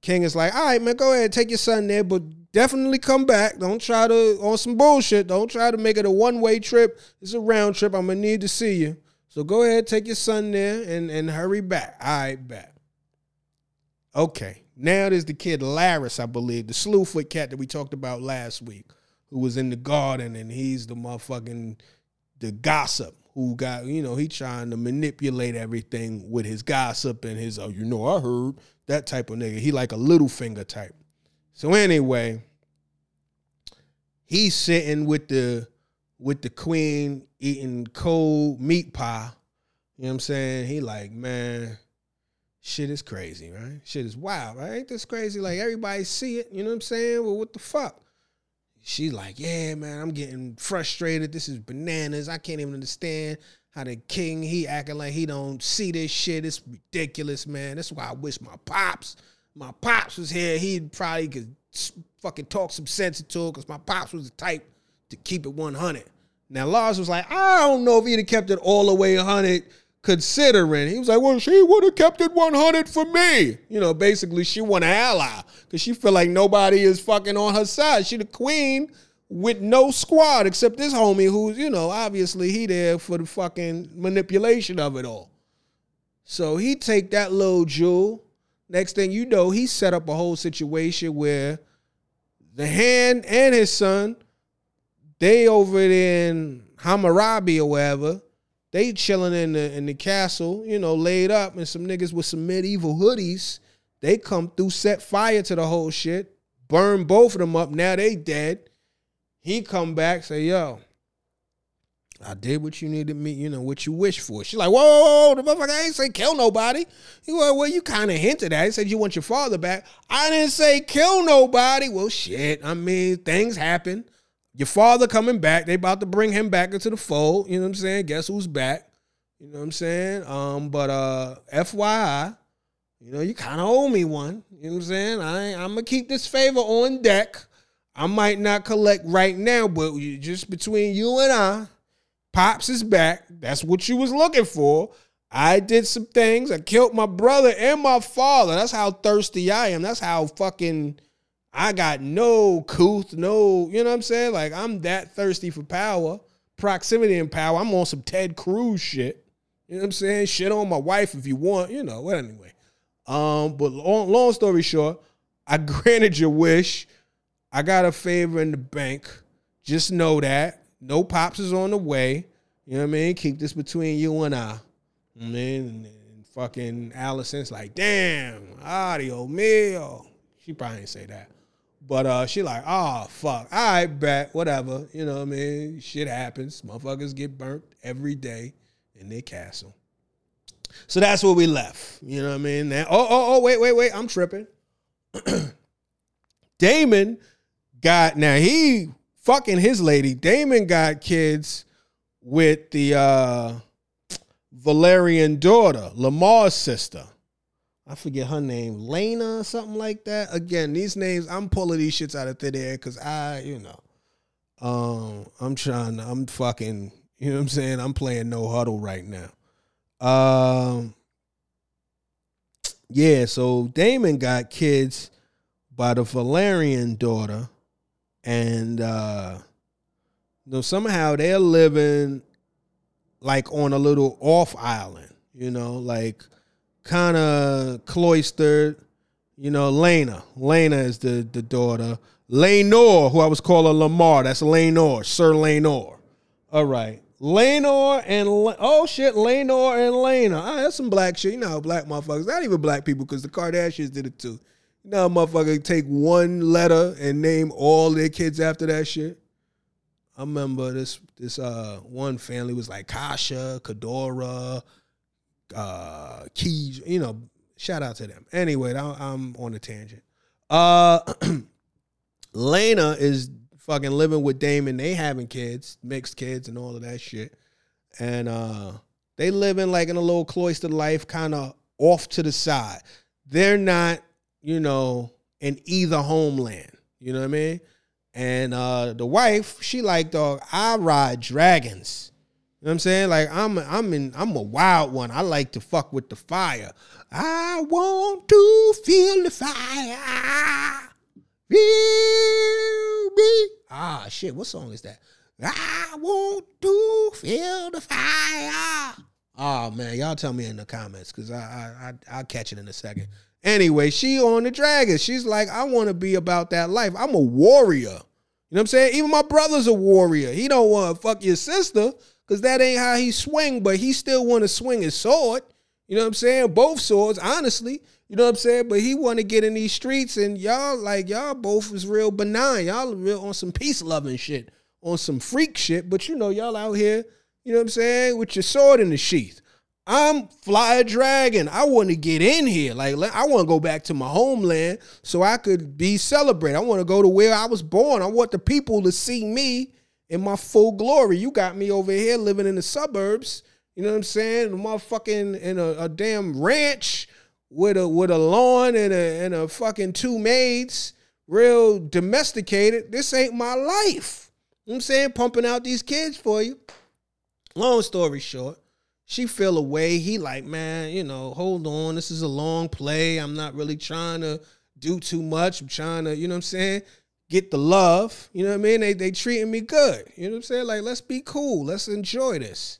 King is like, all right, man, go ahead, take your son there, but definitely come back. Don't try to on some bullshit. Don't try to make it a one way trip. It's a round trip. I'm gonna need to see you. So go ahead, take your son there and and hurry back. All right, back. Okay. Now there's the kid Larys, I believe, the slewfoot cat that we talked about last week who was in the garden and he's the motherfucking the gossip who got you know he trying to manipulate everything with his gossip and his oh you know I heard that type of nigga. He like a little finger type. So anyway, he's sitting with the with the queen eating cold meat pie. You know what I'm saying? He like, man, shit is crazy, right? Shit is wild, right? Ain't this crazy? Like everybody see it, you know what I'm saying? Well, what the fuck? She's like, yeah, man, I'm getting frustrated. This is bananas. I can't even understand how the king he acting like he don't see this shit. It's ridiculous, man. That's why I wish my pops, my pops was here. He probably could fucking talk some sense into it because my pops was the type to keep it 100. Now Lars was like, I don't know if he'd have kept it all the way 100 considering. He was like, well, she would have kept it 100 for me. You know, basically, she want an ally because she feel like nobody is fucking on her side. She the queen with no squad except this homie who's, you know, obviously he there for the fucking manipulation of it all. So he take that little jewel. Next thing you know, he set up a whole situation where the hand and his son, they over in Hammurabi or whatever, they chilling in the in the castle, you know, laid up, and some niggas with some medieval hoodies. They come through, set fire to the whole shit, burn both of them up. Now they dead. He come back, say, yo, I did what you needed me, you know, what you wish for. She's like, whoa, whoa, whoa, the motherfucker, I ain't say kill nobody. He went, well, you kind of hinted at. He said you want your father back. I didn't say kill nobody. Well, shit. I mean, things happen. Your father coming back. They about to bring him back into the fold. You know what I'm saying? Guess who's back? You know what I'm saying? Um, but uh, FYI, you know, you kind of owe me one. You know what I'm saying? I I'm gonna keep this favor on deck. I might not collect right now, but just between you and I, Pops is back. That's what you was looking for. I did some things. I killed my brother and my father. That's how thirsty I am. That's how fucking I got no couth, no, you know what I'm saying? Like I'm that thirsty for power, proximity and power. I'm on some Ted Cruz shit. You know what I'm saying? Shit on my wife if you want, you know. Well, anyway. Um, but long, long story short, I granted your wish. I got a favor in the bank. Just know that. No pops is on the way. You know what I mean? Keep this between you and I. I mean, and, and fucking Alicent's like, damn, audio mio. She probably didn't say that. But uh, she like, oh fuck, all right, bet, whatever. You know what I mean? Shit happens. Motherfuckers get burnt every day in their castle. So that's where we left. You know what I mean? Now, oh, oh, oh, wait, wait, wait. I'm tripping. Daemon got now he fucking his lady. Daemon got kids with the uh Velaryon daughter, Lamar's sister. I forget her name, Laena or something like that. Again, these names, I'm pulling these shits out of thin air because I, you know, um, I'm trying, I'm fucking, you know what I'm saying? I'm playing no huddle right now. Um, yeah, so Daemon got kids by the Velaryon daughter, and uh, you know, somehow they're living like on a little off island, you know, like kind of cloistered. You know, Laena. Laena is the the daughter. Laenor, who I was calling Lamar. That's Laenor, Sir Laenor. All right. Laenor and oh shit, Laenor and Laena. Ah, that's some black shit. You know black motherfuckers, not even black people, because the Kardashians did it too. You know motherfucker take one letter and name all their kids after that shit? I remember this this uh one family was like Kasha, Kadora, uh Keys, you know, shout out to them. Anyway, I'm on a tangent. Uh Laena is fucking living with Daemon. They having kids, mixed kids and all of that shit. And uh they living like in a little cloistered life, kind of off to the side. They're not, you know, in either homeland. You know what I mean? And uh the wife, she like, dog, I ride dragons. You know what I'm saying? Like I'm I'm in I'm a wild one. I like to fuck with the fire. I want to feel the fire. Feel me. Ah shit, what song is that? I want to feel the fire. Oh man, y'all tell me in the comments because I, I I I'll catch it in a second. Anyway, she on the dragon. She's like, I want to be about that life. I'm a warrior. You know what I'm saying? Even my brother's a warrior. He don't want to fuck your sister because that ain't how he swing, but he still want to swing his sword. You know what I'm saying? Both swords, honestly. You know what I'm saying? But he want to get in these streets, and y'all like y'all both is real benign. Y'all real on some peace loving shit, on some freak shit. But you know y'all out here. You know what I'm saying? With your sword in the sheath. I'm fly a dragon. I want to get in here. Like I want to go back to my homeland so I could be celebrated. I want to go to where I was born. I want the people to see me in my full glory. You got me over here living in the suburbs. You know what I'm saying? Motherfucking in a, a damn ranch with a with a lawn and a and a fucking two maids, real domesticated. This ain't my life. You know what I'm saying? Pumping out these kids for you. Long story short, she feel away. He like, man, you know, hold on. This is a long play. I'm not really trying to do too much. I'm trying to, you know what I'm saying? Get the love. You know what I mean? They they treating me good. You know what I'm saying? Like, let's be cool. Let's enjoy this.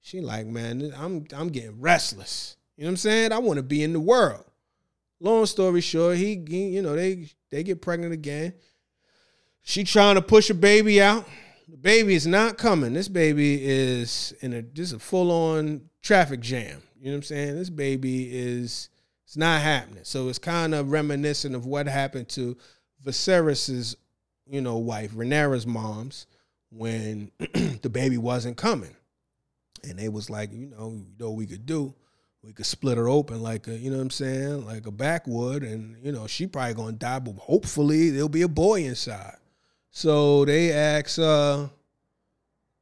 She like, man, I'm I'm getting restless. You know what I'm saying? I want to be in the world. Long story short, he, he you know, they they get pregnant again. She trying to push a baby out. The baby is not coming. This baby is in a is a full on traffic jam. You know what I'm saying? This baby is it's not happening. So it's kind of reminiscent of what happened to Viserys's, you know, wife, Rhaenyra's mom's, when the baby wasn't coming. And they was like, you know, you know what we could do? We could split her open like a, you know what I'm saying, like a backwood, and you know, she probably gonna die, but hopefully there'll be a boy inside. So they ask uh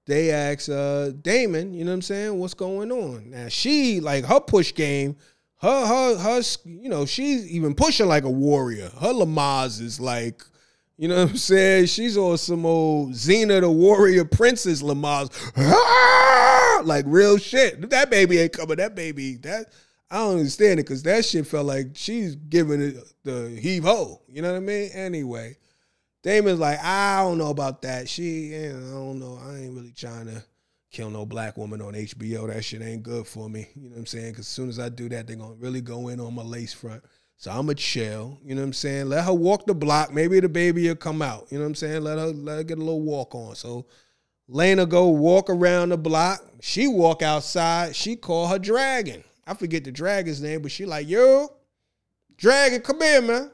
they ask uh Daemon, you know what I'm saying, what's going on? Now she like her push game, her her her you know, she's even pushing like a warrior. Her Lamaze is like, You know what I'm saying? She's on some old Xena the Warrior Princess Lamar's ah! like real shit. That baby ain't coming. That baby, that I don't understand it because that shit felt like she's giving it the heave ho. You know what I mean? Anyway, Daemon's like, I don't know about that. She, I don't know. I ain't really trying to kill no black woman on HBO. That shit ain't good for me. You know what I'm saying? Because as soon as I do that, they're gonna really go in on my lace front. So I'm a chill. You know what I'm saying? Let her walk the block. Maybe the baby will come out. You know what I'm saying? Let her let her get a little walk on. So Laena go walk around the block. She walk outside. She call her dragon. I forget the dragon's name, but she like, yo, dragon, come here, man.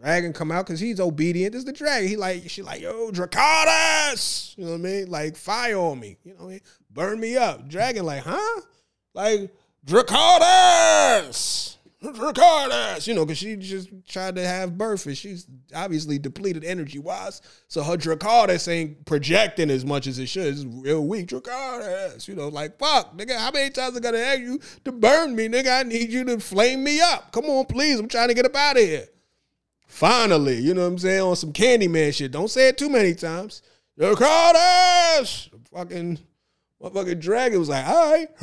Dragon come out because he's obedient. This is the dragon. He like, she like, yo, Dracarys. You know what I mean? Like, fire on me. You know what I mean? Burn me up. Dragon like, huh? Like, Dracarys. Dracarys, you know, because she just tried to have birth and she's obviously depleted energy wise. So her Dracarys ain't projecting as much as it should. It's real weak. Dracarys, you know, like, fuck, nigga, how many times I gotta ask you to burn me, nigga? I need you to flame me up. Come on, please. I'm trying to get up out of here. Finally, you know what I'm saying? On some Candyman shit. Don't say it too many times. The Dracarys! Fucking Motherfucking dragon was like, all right,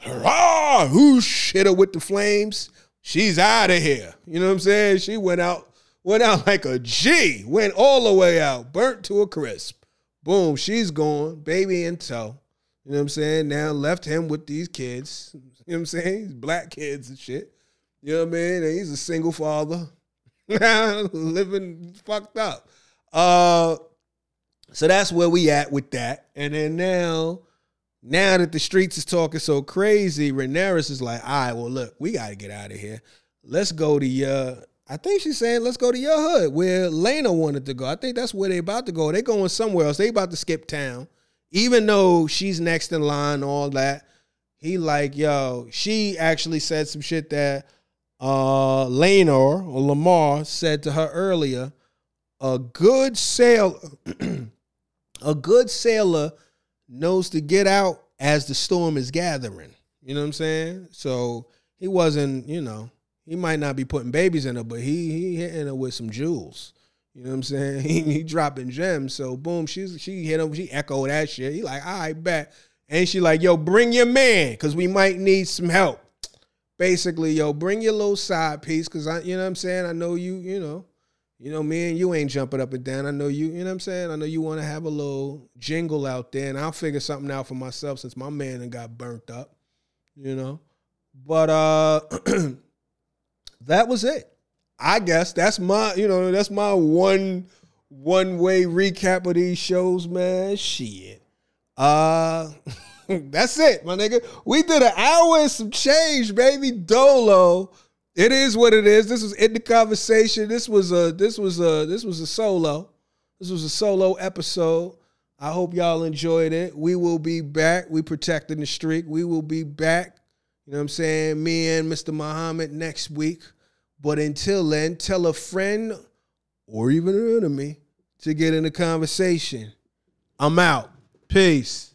hurrah, whoosh, hit her with the flames. She's out of here. You know what I'm saying? She went out, went out like a G, went all the way out, burnt to a crisp. Boom, she's gone, baby in tow. You know what I'm saying? Now left him with these kids. You know what I'm saying? Black kids and shit. You know what I mean? And he's a single father. Living fucked up. Uh so that's where we at with that. And then now, now that the streets is talking so crazy, Rhaenyra is like, all right, well, look, we got to get out of here. Let's go to your, I think she's saying, let's go to your hood where Laena wanted to go. I think that's where they about to go. They going somewhere else. They about to skip town. Even though she's next in line, all that. He like, yo, she actually said some shit that uh Laenor or Lamar said to her earlier. A good sailor a good sailor knows to get out as the storm is gathering. You know what I'm saying? So he wasn't, you know, he might not be putting babies in her, but he he hitting her with some jewels. You know what I'm saying? He, he dropping gems. So boom, she's she hit him, she echoed that shit. He like, all right, bet. And she like, yo, bring your man, cause we might need some help. Basically, yo, bring your little side piece, cause I, you know what I'm saying? I know you, you know, you know, me and you ain't jumping up and down. I know you, you know what I'm saying? I know you want to have a little jingle out there, and I'll figure something out for myself since my man got burnt up, you know. But uh that was it. I guess that's my, you know, that's my one one way recap of these shows, man. Shit. Uh that's it, my nigga. We did an hour and some change, baby. Dolo it is what it is. This was in the conversation. This was a this was a this was a solo. This was a solo episode. I hope y'all enjoyed it. We will be back. We protecting the streak. We will be back. You know what I'm saying? Me and Mr. Muhammad next week. But until then, tell a friend or even an enemy to get in the conversation. I'm out. Peace.